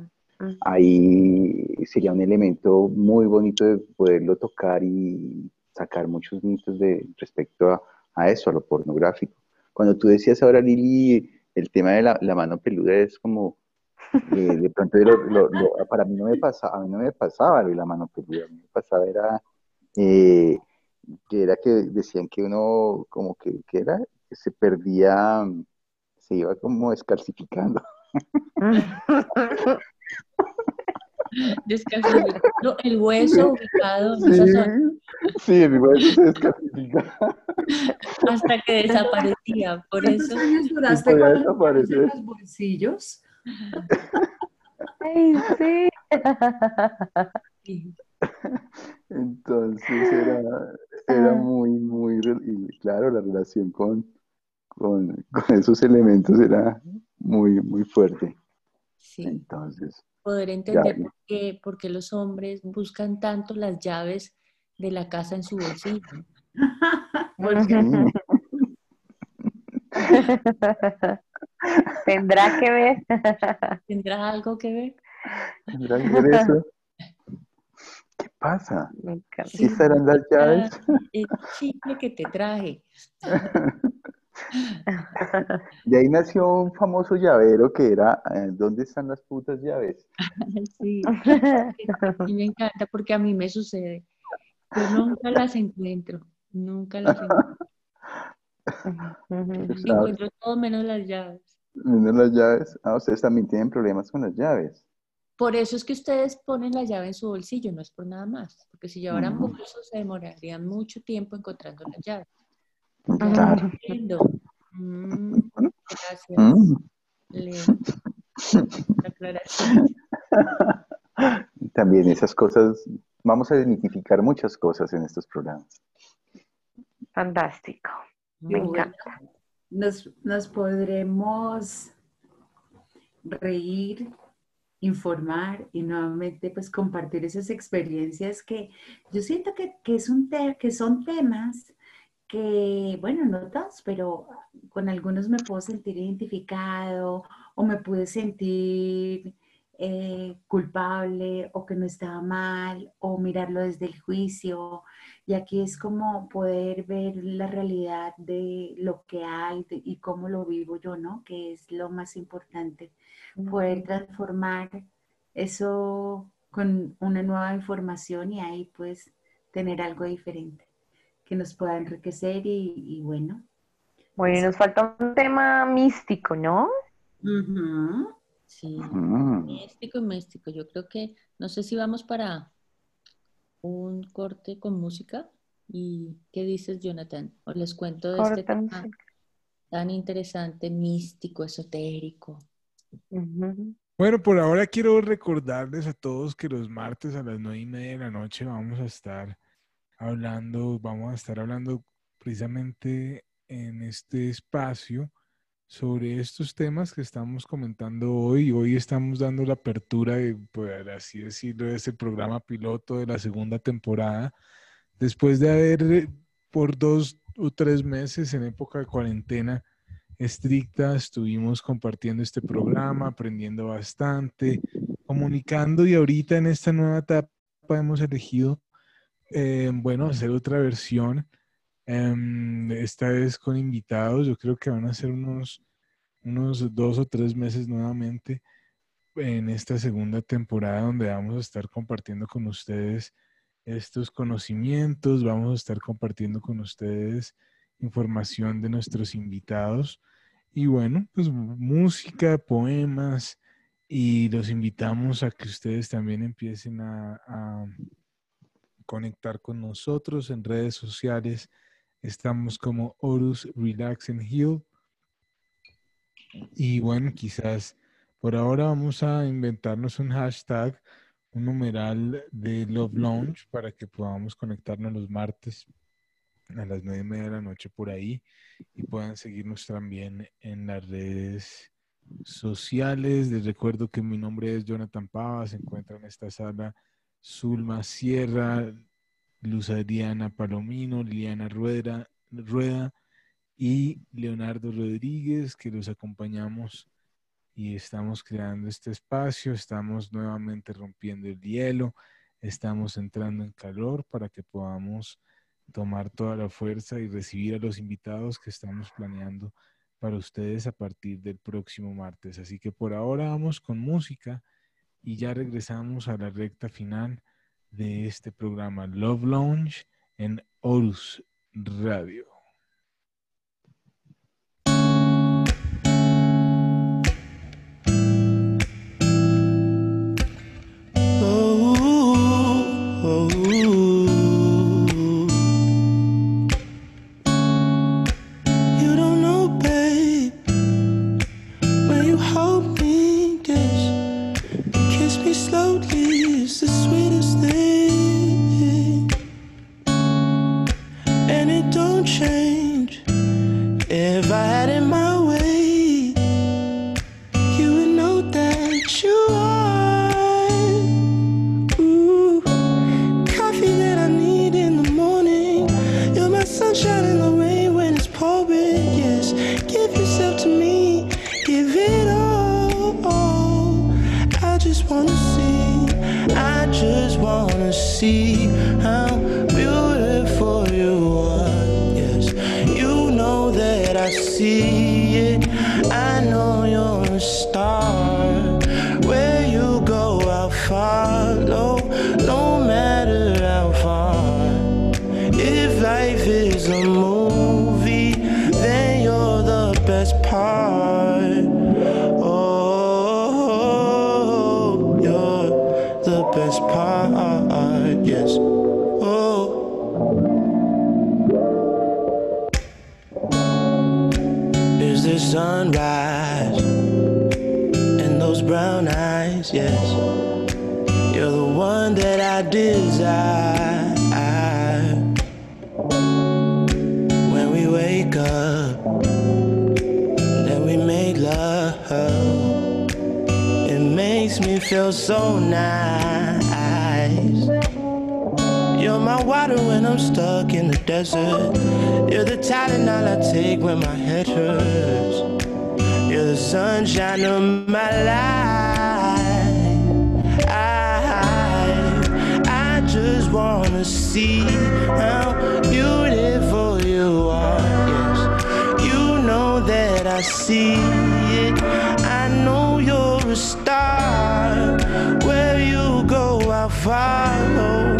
ahí sería un elemento muy bonito de poderlo tocar y sacar muchos mitos de respecto a, a eso, a lo pornográfico. Cuando tú decías ahora, Lili, el tema de la, mano peluda es como, eh, de pronto para mí no me pasaba, a mí no me pasaba la mano peluda, a mí me pasaba era, eh, que era que decían que uno como que, era, que se perdía, se iba como escalcificando. [LAUGHS] [LAUGHS] Descalcificando el hueso ubicado en esa zona. Sí, el hueso se descalcificaba. [LAUGHS] Hasta que desaparecía, por eso. años duraste con los bolsillos? [LAUGHS] Ay, sí. Entonces era, era muy, muy, y claro, la relación con, con, con esos elementos era muy, muy fuerte. Sí. Entonces poder entender por qué, los hombres buscan tanto las llaves de la casa en su bolsillo. [LAUGHS] [LAUGHS] Tendrá que ver. [LAUGHS] ¿Tendrá algo que ver? ¿Tendrá que ver eso? ¿Qué pasa? ¿Sí serán las llaves? El chicle que te traje. De ahí nació un famoso llavero que era eh, ¿Dónde están las putas llaves? [LAUGHS] Sí, y me encanta porque a mí me sucede. Yo nunca las encuentro, nunca las [LAUGHS] encuentro. encuentro todo menos las llaves. Menos las llaves. Ah, ustedes también tienen problemas con las llaves. Por eso es que ustedes ponen la llave en su bolsillo, no es por nada más. Porque si llevaran bolsos se demorarían mucho tiempo encontrando las llaves. Claro. Mm, gracias. Mm. [LAUGHS] También esas cosas, vamos a dignificar muchas cosas en estos programas. Fantástico. Me encanta. Nos, nos podremos reír, informar y nuevamente pues compartir esas experiencias que yo siento que, es un que son temas que, bueno, no todos, pero con algunos me puedo sentir identificado o me pude sentir eh, culpable o que no estaba mal o mirarlo desde el juicio. Y aquí es como poder ver la realidad de lo que hay y cómo lo vivo yo, ¿no? Que es lo más importante. Poder transformar eso con una nueva información y ahí pues tener algo diferente que nos pueda enriquecer y, bueno. Bueno, nos falta un tema místico, ¿no? Sí, místico y místico. Yo creo que, no sé si vamos para un corte con música. ¿Y qué dices, Jonathan? O les cuento de este tema tan interesante, místico, esotérico. Bueno, por ahora quiero recordarles a todos que los martes a las nueve y media de la noche vamos a estar hablando, vamos a estar hablando precisamente en este espacio sobre estos temas que estamos comentando hoy. Hoy estamos dando la apertura, de, por así decirlo, de este programa piloto de la segunda temporada. Después de haber por dos o tres meses en época de cuarentena estricta, estuvimos compartiendo este programa, aprendiendo bastante, comunicando y ahorita en esta nueva etapa hemos elegido eh, bueno, hacer otra versión. Em, esta vez con invitados. Yo creo que van a ser unos, unos dos o tres meses nuevamente en esta segunda temporada donde vamos a estar compartiendo con ustedes estos conocimientos, vamos a estar compartiendo con ustedes información de nuestros invitados y bueno, pues música, poemas y los invitamos a que ustedes también empiecen a conectar con nosotros en redes sociales. Estamos como Horus Relax and Heal. Y bueno, quizás por ahora vamos a inventarnos un hashtag, un numeral de Love Launch para que podamos conectarnos los martes a las nueve y media de la noche por ahí y puedan seguirnos también en las redes sociales. Les recuerdo que mi nombre es Jonathan Pava, se encuentra en esta sala Zulma Sierra, Luz Adriana Palomino, Liliana Rueda, Rueda y Leonardo Rodríguez, que los acompañamos y estamos creando este espacio, estamos nuevamente rompiendo el hielo, estamos entrando en calor para que podamos tomar toda la fuerza y recibir a los invitados que estamos planeando para ustedes a partir del próximo martes. Así que por ahora vamos con música y ya regresamos a la recta final de este programa Love Lounge en Horus Radio. Feel so nice. You're my water when I'm stuck in the desert. You're the Tylenol I take when my head hurts. You're the sunshine of my life. I, I just wanna see how beautiful you are. Yes, you know that I see it. Star. Where you go, I'll follow,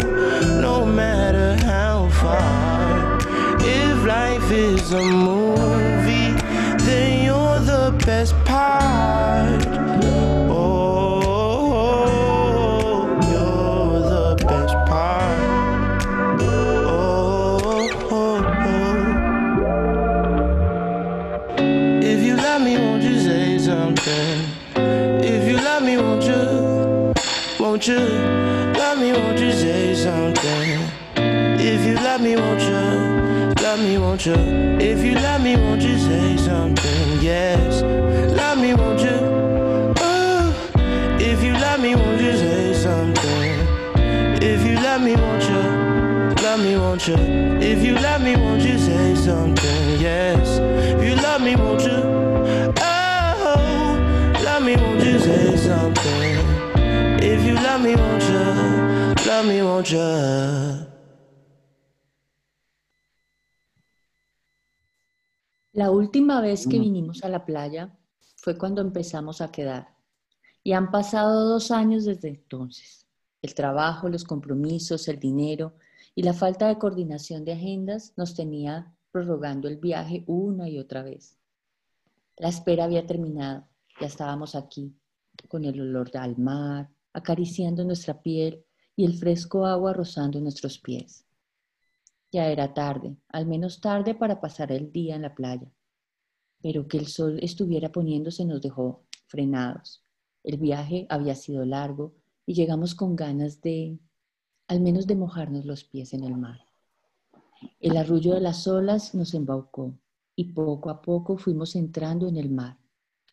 no matter how far. If life is a movie, then you're the best You love me? Won't you say something? If you love me, won't you? Love me, won't you? If you love me, won't you say something? Yes, love me, won't you? Oh, if you love me, won't you say something? If you love me, won't you? Love me, won't you? If you love me, won't you say something? Yes, if you love me, won't you? Oh, love me, won't you say something? If you love me, won't you? Love me, won't you? La última vez que vinimos a la playa fue cuando empezamos a quedar. Y han pasado dos años desde entonces. El trabajo, los compromisos, el dinero y la falta de coordinación de agendas nos tenía prorrogando el viaje una y otra vez. La espera había terminado, ya estábamos aquí, con el olor al mar, acariciando nuestra piel y el fresco agua rozando nuestros pies. Ya era tarde, al menos tarde para pasar el día en la playa, pero que el sol estuviera poniéndose nos dejó frenados. El viaje había sido largo y llegamos con ganas de, al menos de mojarnos los pies en el mar. El arrullo de las olas nos embaucó y poco a poco fuimos entrando en el mar,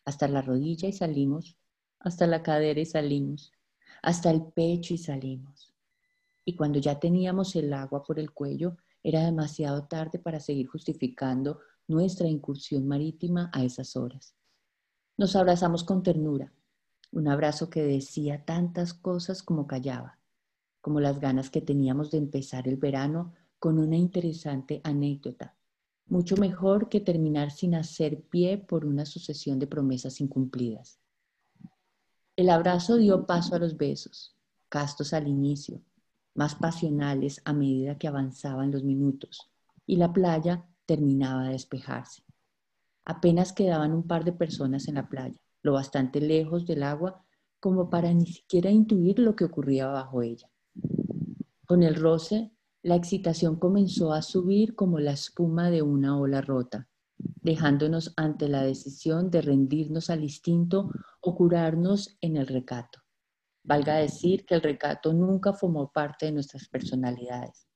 hasta la rodilla y salimos, hasta la cadera y salimos, hasta el pecho y salimos. Y cuando ya teníamos el agua por el cuello, era demasiado tarde para seguir justificando nuestra incursión marítima a esas horas. Nos abrazamos con ternura, un abrazo que decía tantas cosas como callaba, como las ganas que teníamos de empezar el verano con una interesante anécdota, mucho mejor que terminar sin hacer pie por una sucesión de promesas incumplidas. El abrazo dio paso a los besos, castos al inicio, más pasionales a medida que avanzaban los minutos, y la playa terminaba de despejarse. Apenas quedaban un par de personas en la playa, lo bastante lejos del agua como para ni siquiera intuir lo que ocurría bajo ella. Con el roce, la excitación comenzó a subir como la espuma de una ola rota, dejándonos ante la decisión de rendirnos al instinto o curarnos en el recato. Valga decir que el recato nunca formó parte de nuestras personalidades,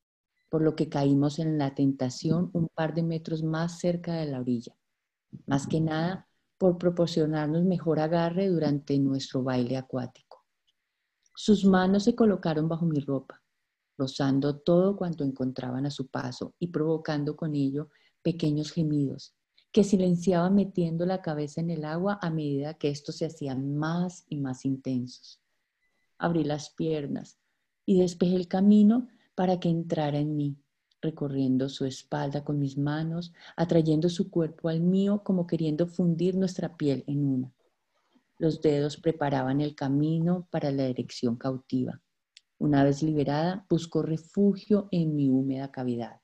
por lo que caímos en la tentación un par de metros más cerca de la orilla, más que nada por proporcionarnos mejor agarre durante nuestro baile acuático. Sus manos se colocaron bajo mi ropa, rozando todo cuanto encontraban a su paso y provocando con ello pequeños gemidos que silenciaban metiendo la cabeza en el agua a medida que estos se hacían más y más intensos abrí las piernas y despejé el camino para que entrara en mí, recorriendo su espalda con mis manos, atrayendo su cuerpo al mío como queriendo fundir nuestra piel en una. Los dedos preparaban el camino para la erección cautiva. Una vez liberada, buscó refugio en mi húmeda cavidad.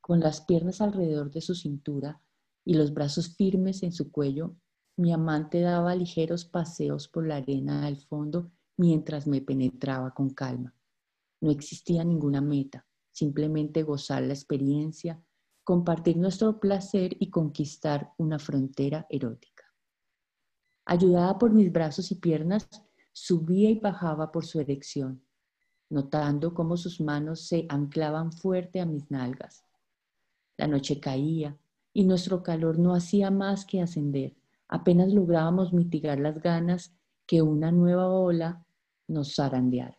Con las piernas alrededor de su cintura y los brazos firmes en su cuello, mi amante daba ligeros paseos por la arena del fondo mientras me penetraba con calma. No existía ninguna meta, simplemente gozar la experiencia, compartir nuestro placer y conquistar una frontera erótica. Ayudada por mis brazos y piernas, subía y bajaba por su erección, notando cómo sus manos se anclaban fuerte a mis nalgas. La noche caía y nuestro calor no hacía más que ascender. Apenas lográbamos mitigar las ganas que una nueva ola nos zarandeara.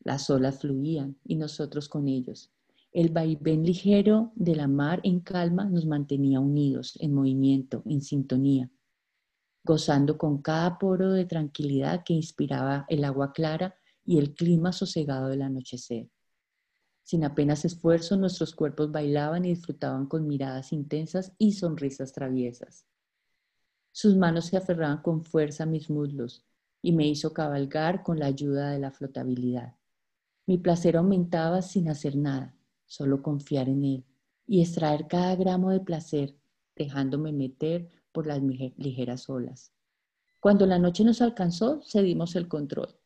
Las olas fluían y nosotros con ellos. El vaivén ligero de la mar en calma nos mantenía unidos, en movimiento, en sintonía, gozando con cada poro de tranquilidad que inspiraba el agua clara y el clima sosegado del anochecer. Sin apenas esfuerzo, nuestros cuerpos bailaban y disfrutaban con miradas intensas y sonrisas traviesas. Sus manos se aferraban con fuerza a mis muslos y me hizo cabalgar con la ayuda de la flotabilidad. Mi placer aumentaba sin hacer nada, solo confiar en él y extraer cada gramo de placer, dejándome meter por las ligeras olas. Cuando la noche nos alcanzó, cedimos el control.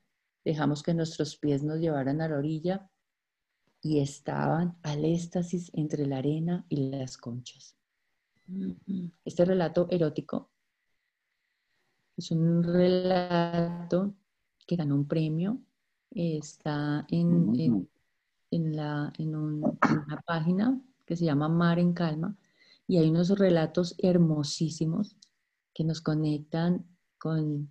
Dejamos que nuestros pies nos llevaran a la orilla y estaban al éxtasis entre la arena y las conchas. Este relato erótico es un relato que ganó un premio. Está en, en, la, en, una página que se llama Mar en Calma y hay unos relatos hermosísimos que nos conectan con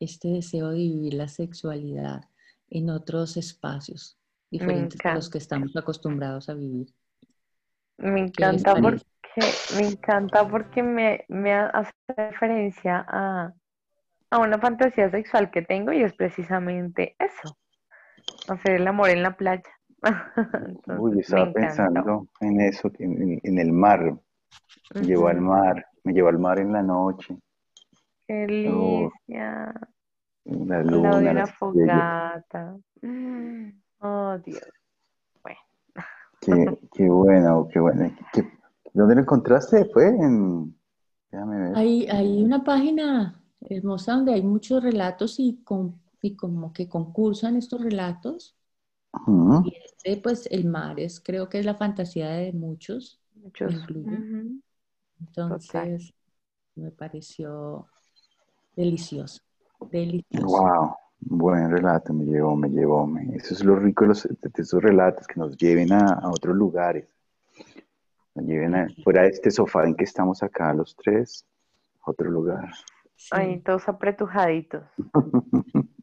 este deseo de vivir la sexualidad en otros espacios diferentes a los que estamos acostumbrados a vivir. Me encanta porque me encanta porque me, me hace referencia a, a una fantasía sexual que tengo y es precisamente eso, hacer el amor en la playa. [LAUGHS] Uy, estaba pensando en eso, en, el mar. Me llevó al mar, me llevó al mar en la noche. Qué delicia. la luna, de una fogata. Oh, Dios. Bueno. Qué, qué bueno, qué bueno. ¿Dónde lo encontraste? ¿Fue en...? Déjame ver. Hay, hay una página hermosa donde hay muchos relatos y con y como que concursan estos relatos. Y este, pues el mar es, creo que es la fantasía de muchos. Muchos. Entonces, me pareció delicioso, delicioso. Wow, buen relato, me llevó, me llevó. Eso es lo rico de, los, esos relatos, que nos lleven a, otros lugares. Nos lleven a, fuera de este sofá en que estamos acá los tres, a otro lugar. Ahí todos apretujaditos. [LAUGHS]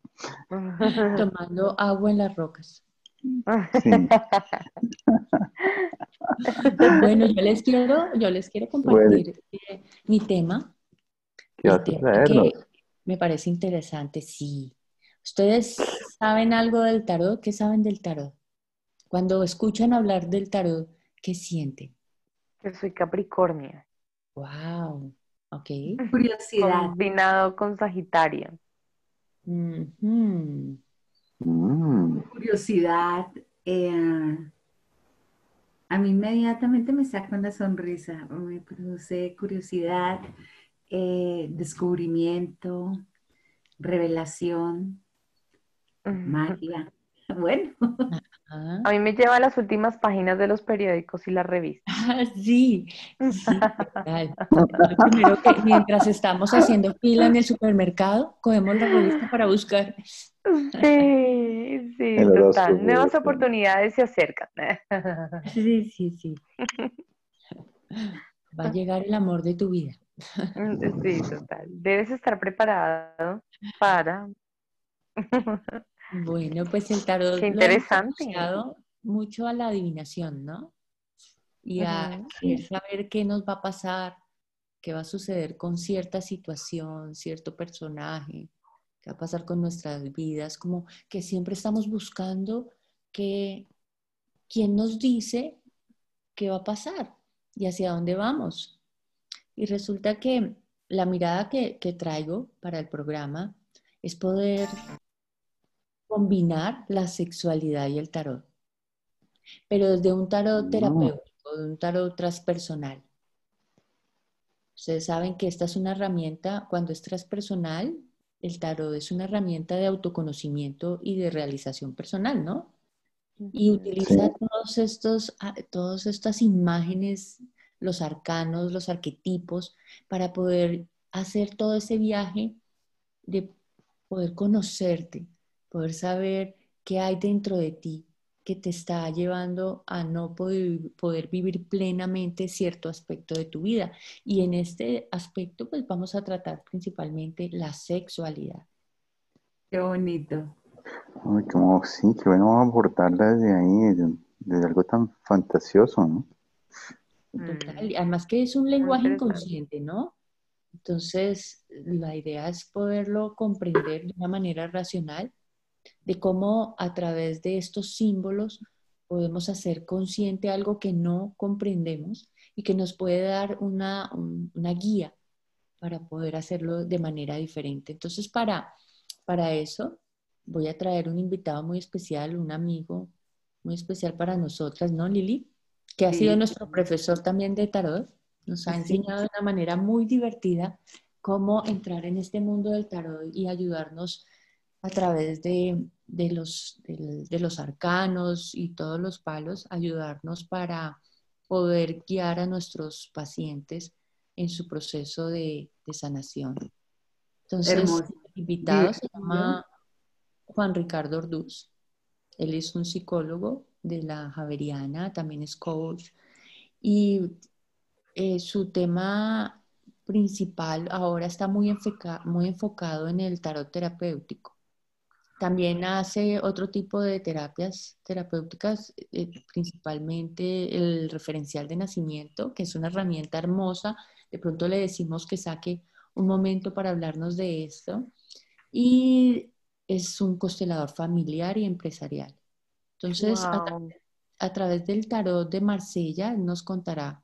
Tomando agua en las rocas. [LAUGHS] bueno, yo les quiero, yo les quiero compartir eh, mi tema. me parece interesante, sí. ¿Ustedes saben algo del tarot? ¿Qué saben del tarot? Cuando escuchan hablar del tarot, ¿qué sienten? Que soy Capricornio. Wow, ok. Curiosidad. Combinado con Sagitario. Mm. Curiosidad. Eh, a mí inmediatamente me saca una sonrisa, me produce curiosidad, eh, descubrimiento, revelación, magia. [LAUGHS] Bueno. A mí me lleva a las últimas páginas de los periódicos y las revistas. [LAUGHS] Ah, sí, sí. Primero que mientras estamos haciendo fila en el supermercado, cogemos la revista para buscar. Sí, sí, total. Nuevas oportunidades se acercan. Sí, sí, sí. Va a [LAUGHS] llegar el amor de tu vida. Sí, total. Debes estar preparado para bueno, pues el tarot Qué interesante. Lo mucho a la adivinación, ¿no? Y a saber qué nos va a pasar, qué va a suceder con cierta situación, cierto personaje, qué va a pasar con nuestras vidas, como que siempre estamos buscando qué, ¿quién nos dice qué va a pasar y hacia dónde vamos? Y resulta que la mirada que, que traigo para el programa es poder combinar la sexualidad y el tarot, pero desde un tarot terapéutico, de un tarot transpersonal. Ustedes saben que esta es una herramienta, cuando es transpersonal, el tarot es una herramienta de autoconocimiento y de realización personal, ¿no? Y utiliza todos estos, ah, todas estas imágenes, los arcanos, los arquetipos, para poder hacer todo ese viaje de poder conocerte, poder saber qué hay dentro de ti, que te está llevando a no poder, vivir plenamente cierto aspecto de tu vida. Y en este aspecto, pues vamos a tratar principalmente la sexualidad. Qué bonito. como sí, qué bueno abordarla desde ahí, desde, algo tan fantasioso, ¿no? Total. Además que es un lenguaje inconsciente, ¿no? Entonces, la idea es poderlo comprender de una manera racional de cómo a través de estos símbolos podemos hacer consciente algo que no comprendemos y que nos puede dar una, guía para poder hacerlo de manera diferente. Entonces, para, para eso, voy a traer un invitado muy especial, un amigo muy especial para nosotras, ¿no, Lili? Que ha sido nuestro profesor también de tarot. Nos ha enseñado de una manera muy divertida cómo entrar en este mundo del tarot y ayudarnos a través de, los, de, los arcanos y todos los palos, ayudarnos para poder guiar a nuestros pacientes en su proceso de, sanación. Entonces, el invitado se llama Juan Ricardo Orduz. Él es un psicólogo de la Javeriana, también es coach. Y eh, su tema principal ahora está muy, muy enfocado en el tarot terapéutico. También hace otro tipo de terapias terapéuticas, eh, principalmente el referencial de nacimiento, que es una herramienta hermosa. De pronto le decimos que saque un momento para hablarnos de esto. Y es un constelador familiar y empresarial. Entonces, a, través del tarot de Marsella, nos contará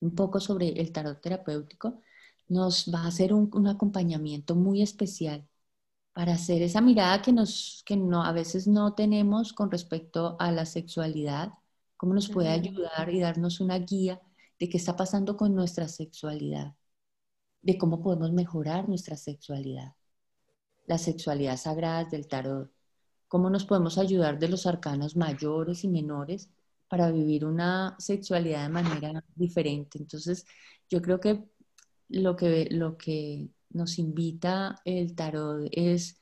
un poco sobre el tarot terapéutico. Nos va a hacer un acompañamiento muy especial para hacer esa mirada que, nos, que no, a veces no tenemos con respecto a la sexualidad, cómo nos puede ayudar y darnos una guía de qué está pasando con nuestra sexualidad, de cómo podemos mejorar nuestra sexualidad, la sexualidad sagrada del tarot, cómo nos podemos ayudar de los arcanos mayores y menores para vivir una sexualidad de manera diferente. Entonces, yo creo que lo que, lo que nos invita el tarot es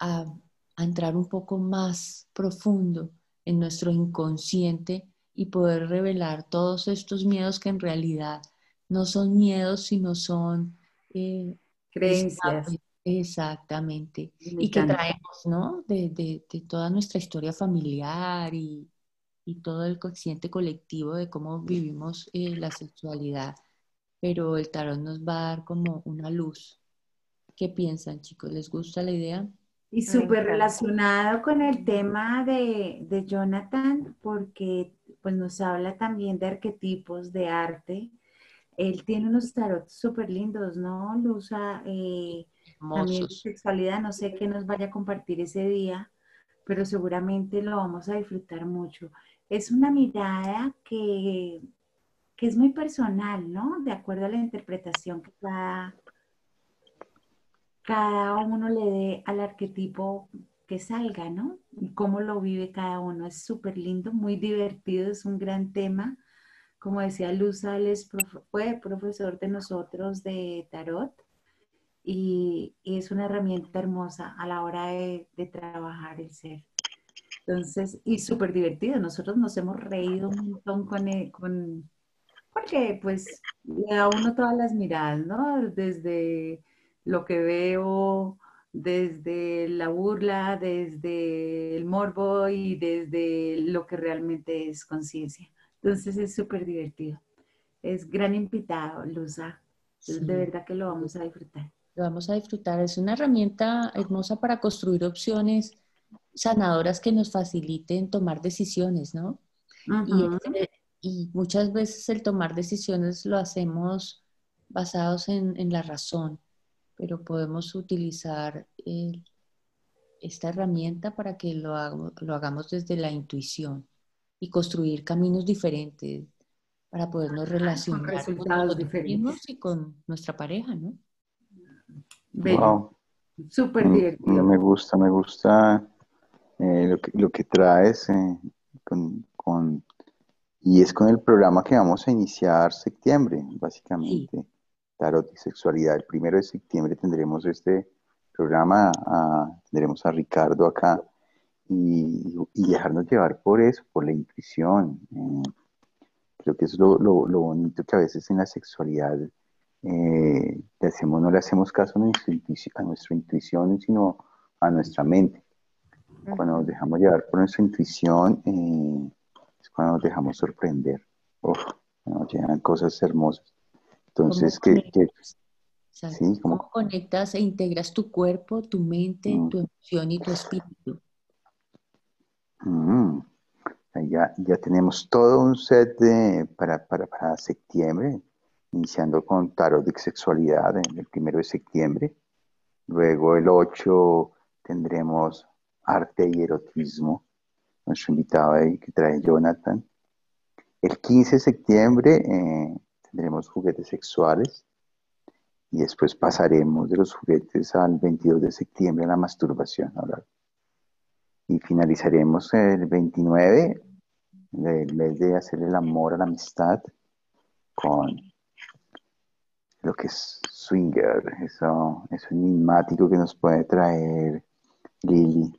a, entrar un poco más profundo en nuestro inconsciente y poder revelar todos estos miedos que en realidad no son miedos, sino son eh, creencias. Exactamente. y que traemos, ¿no? De, toda nuestra historia familiar y, todo el consciente colectivo de cómo vivimos eh, la sexualidad pero el tarot nos va a dar como una luz. ¿Qué piensan, chicos? ¿Les gusta la idea? Y súper relacionado con el tema de, Jonathan, porque pues nos habla también de arquetipos de arte. Él tiene unos tarot súper lindos, ¿no? Lo usa eh, también sexualidad, no sé qué nos vaya a compartir ese día, pero seguramente lo vamos a disfrutar mucho. Es una mirada que que es muy personal, ¿no? De acuerdo a la interpretación que cada, cada uno le dé al arquetipo que salga, ¿no? Y cómo lo vive cada uno. Es súper lindo, muy divertido, es un gran tema. Como decía Luz, él fue profesor de nosotros de tarot y, es una herramienta hermosa a la hora de, trabajar el ser. Entonces, y súper divertido. Nosotros nos hemos reído un montón con, con, porque pues le da uno todas las miradas, ¿no? Desde lo que veo, desde la burla, desde el morbo y desde lo que realmente es conciencia. Entonces es súper divertido. Es gran invitado, Luza. De verdad que lo vamos a disfrutar. Lo vamos a disfrutar. Es una herramienta hermosa para construir opciones sanadoras que nos faciliten tomar decisiones, ¿no? Este, y, muchas veces el tomar decisiones lo hacemos basados en, la razón, pero podemos utilizar esta herramienta para que lo, lo hagamos desde la intuición y construir caminos diferentes para podernos relacionar con, nosotros mismos y con nuestra pareja, ¿no? Wow. Súper mm, divertido. Me gusta, me gusta eh, lo, que, lo, que, traes eh, con, y es con el programa que vamos a iniciar septiembre, básicamente. Tarot y sexualidad. El primero de septiembre tendremos este programa, tendremos a Ricardo acá y, dejarnos llevar por eso, por la intuición. Eh, creo que es lo, lo, bonito que a veces en la sexualidad eh, hacemos, no le hacemos caso a nuestra, intuición, a nuestra intuición, sino a nuestra mente. Cuando nos dejamos llevar por nuestra intuición, eh, cuando nos dejamos sorprender. nos llegan cosas hermosas. Entonces, que, sí, ¿Cómo conectas e integras tu cuerpo, tu mente, mm. tu emoción y tu espíritu? Mm. Ya, ya tenemos todo un set de, para, para, para septiembre, iniciando con tarot de sexualidad en el primero de septiembre. Luego el 8 tendremos arte y erotismo, nuestro invitado ahí que trae Jonathan. El 15 de septiembre eh, tendremos juguetes sexuales y después pasaremos de los juguetes al 22 de septiembre a la masturbación. Y finalizaremos el 29 del mes de hacer el amor a la amistad con lo que es swinger, eso, es enigmático que nos puede traer Lili.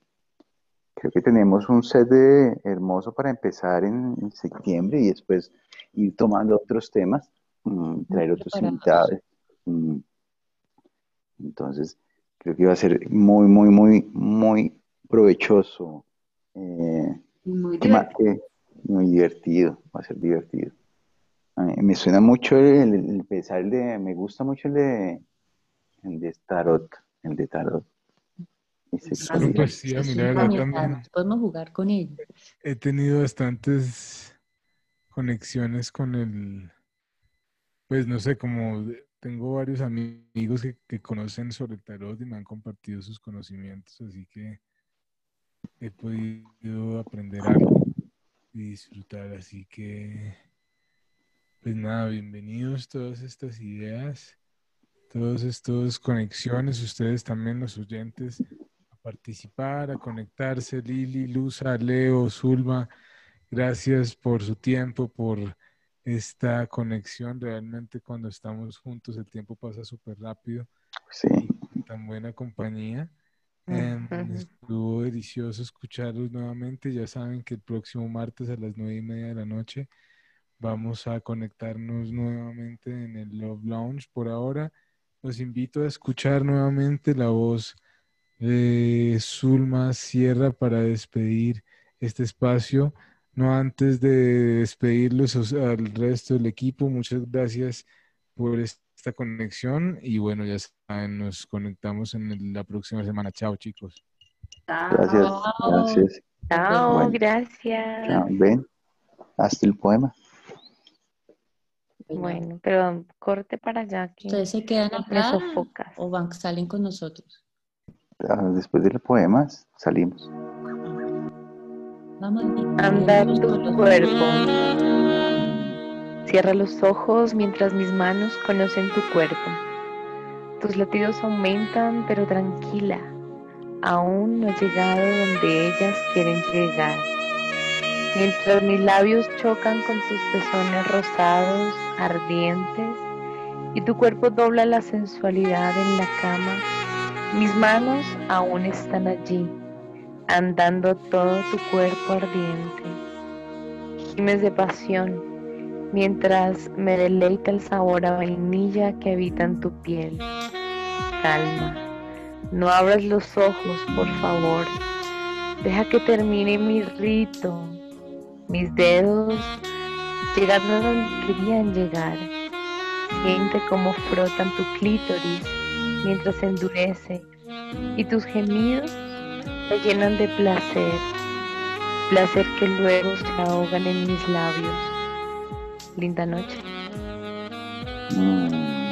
Creo que tenemos un set de hermoso para empezar en, septiembre y después ir tomando otros temas, mm, traer otros invitados. Mm. Entonces, creo que va a ser muy, muy, muy, muy provechoso. Eh, muy divertido. muy divertido, va a ser divertido. me suena mucho el, el, el, de, me gusta mucho el de, el de Tarot, el de Tarot. Pues sí, también. Podemos jugar con él. He tenido bastantes conexiones con el, pues no sé, como tengo varios amigos que, que conocen sobre tarot y me han compartido sus conocimientos, así que he podido aprender algo y disfrutar. Así que, pues nada, bienvenidos todas estas ideas, todas estas conexiones, ustedes también los oyentes, participar, a conectarse. Lili, Luza, Leo, Zulma, gracias por su tiempo, por esta conexión. Realmente cuando estamos juntos el tiempo pasa súper rápido. Sí. Tan buena compañía. Em, estuvo delicioso escucharlos nuevamente. Ya saben que el próximo martes a las nueve y media de la noche vamos a conectarnos nuevamente en el Love Lounge. Por ahora, los invito a escuchar nuevamente la voz de Zulma Sierra para despedir este espacio. No antes de despedirlos al resto del equipo, muchas gracias por esta conexión y bueno, ya saben, nos conectamos en la próxima semana. Chao, chicos. Gracias, gracias. Chao, gracias. ven, hasta el poema. Bueno, pero corte para allá. Que ¿Ustedes se quedan acá o van, salen con nosotros? Ah, después del poema salimos. Vamos a andar tu cuerpo. Cierra los ojos mientras mis manos conocen tu cuerpo. Tus latidos aumentan, pero tranquila. Aún no he llegado donde ellas quieren llegar. Mientras mis labios chocan con tus pezones rosados, ardientes, y tu cuerpo dobla la sensualidad en la cama, mis manos aún están allí, andando todo tu cuerpo ardiente. Gimes de pasión mientras me deleita el sabor a vainilla que habita en tu piel. Calma, no abras los ojos, por favor. Deja que termine mi rito. Mis dedos llegan donde querían llegar. Siente cómo frotan tu clítoris mientras endurece y tus gemidos me llenan de placer, placer que luego se ahogan en mis labios. Linda noche. Mm.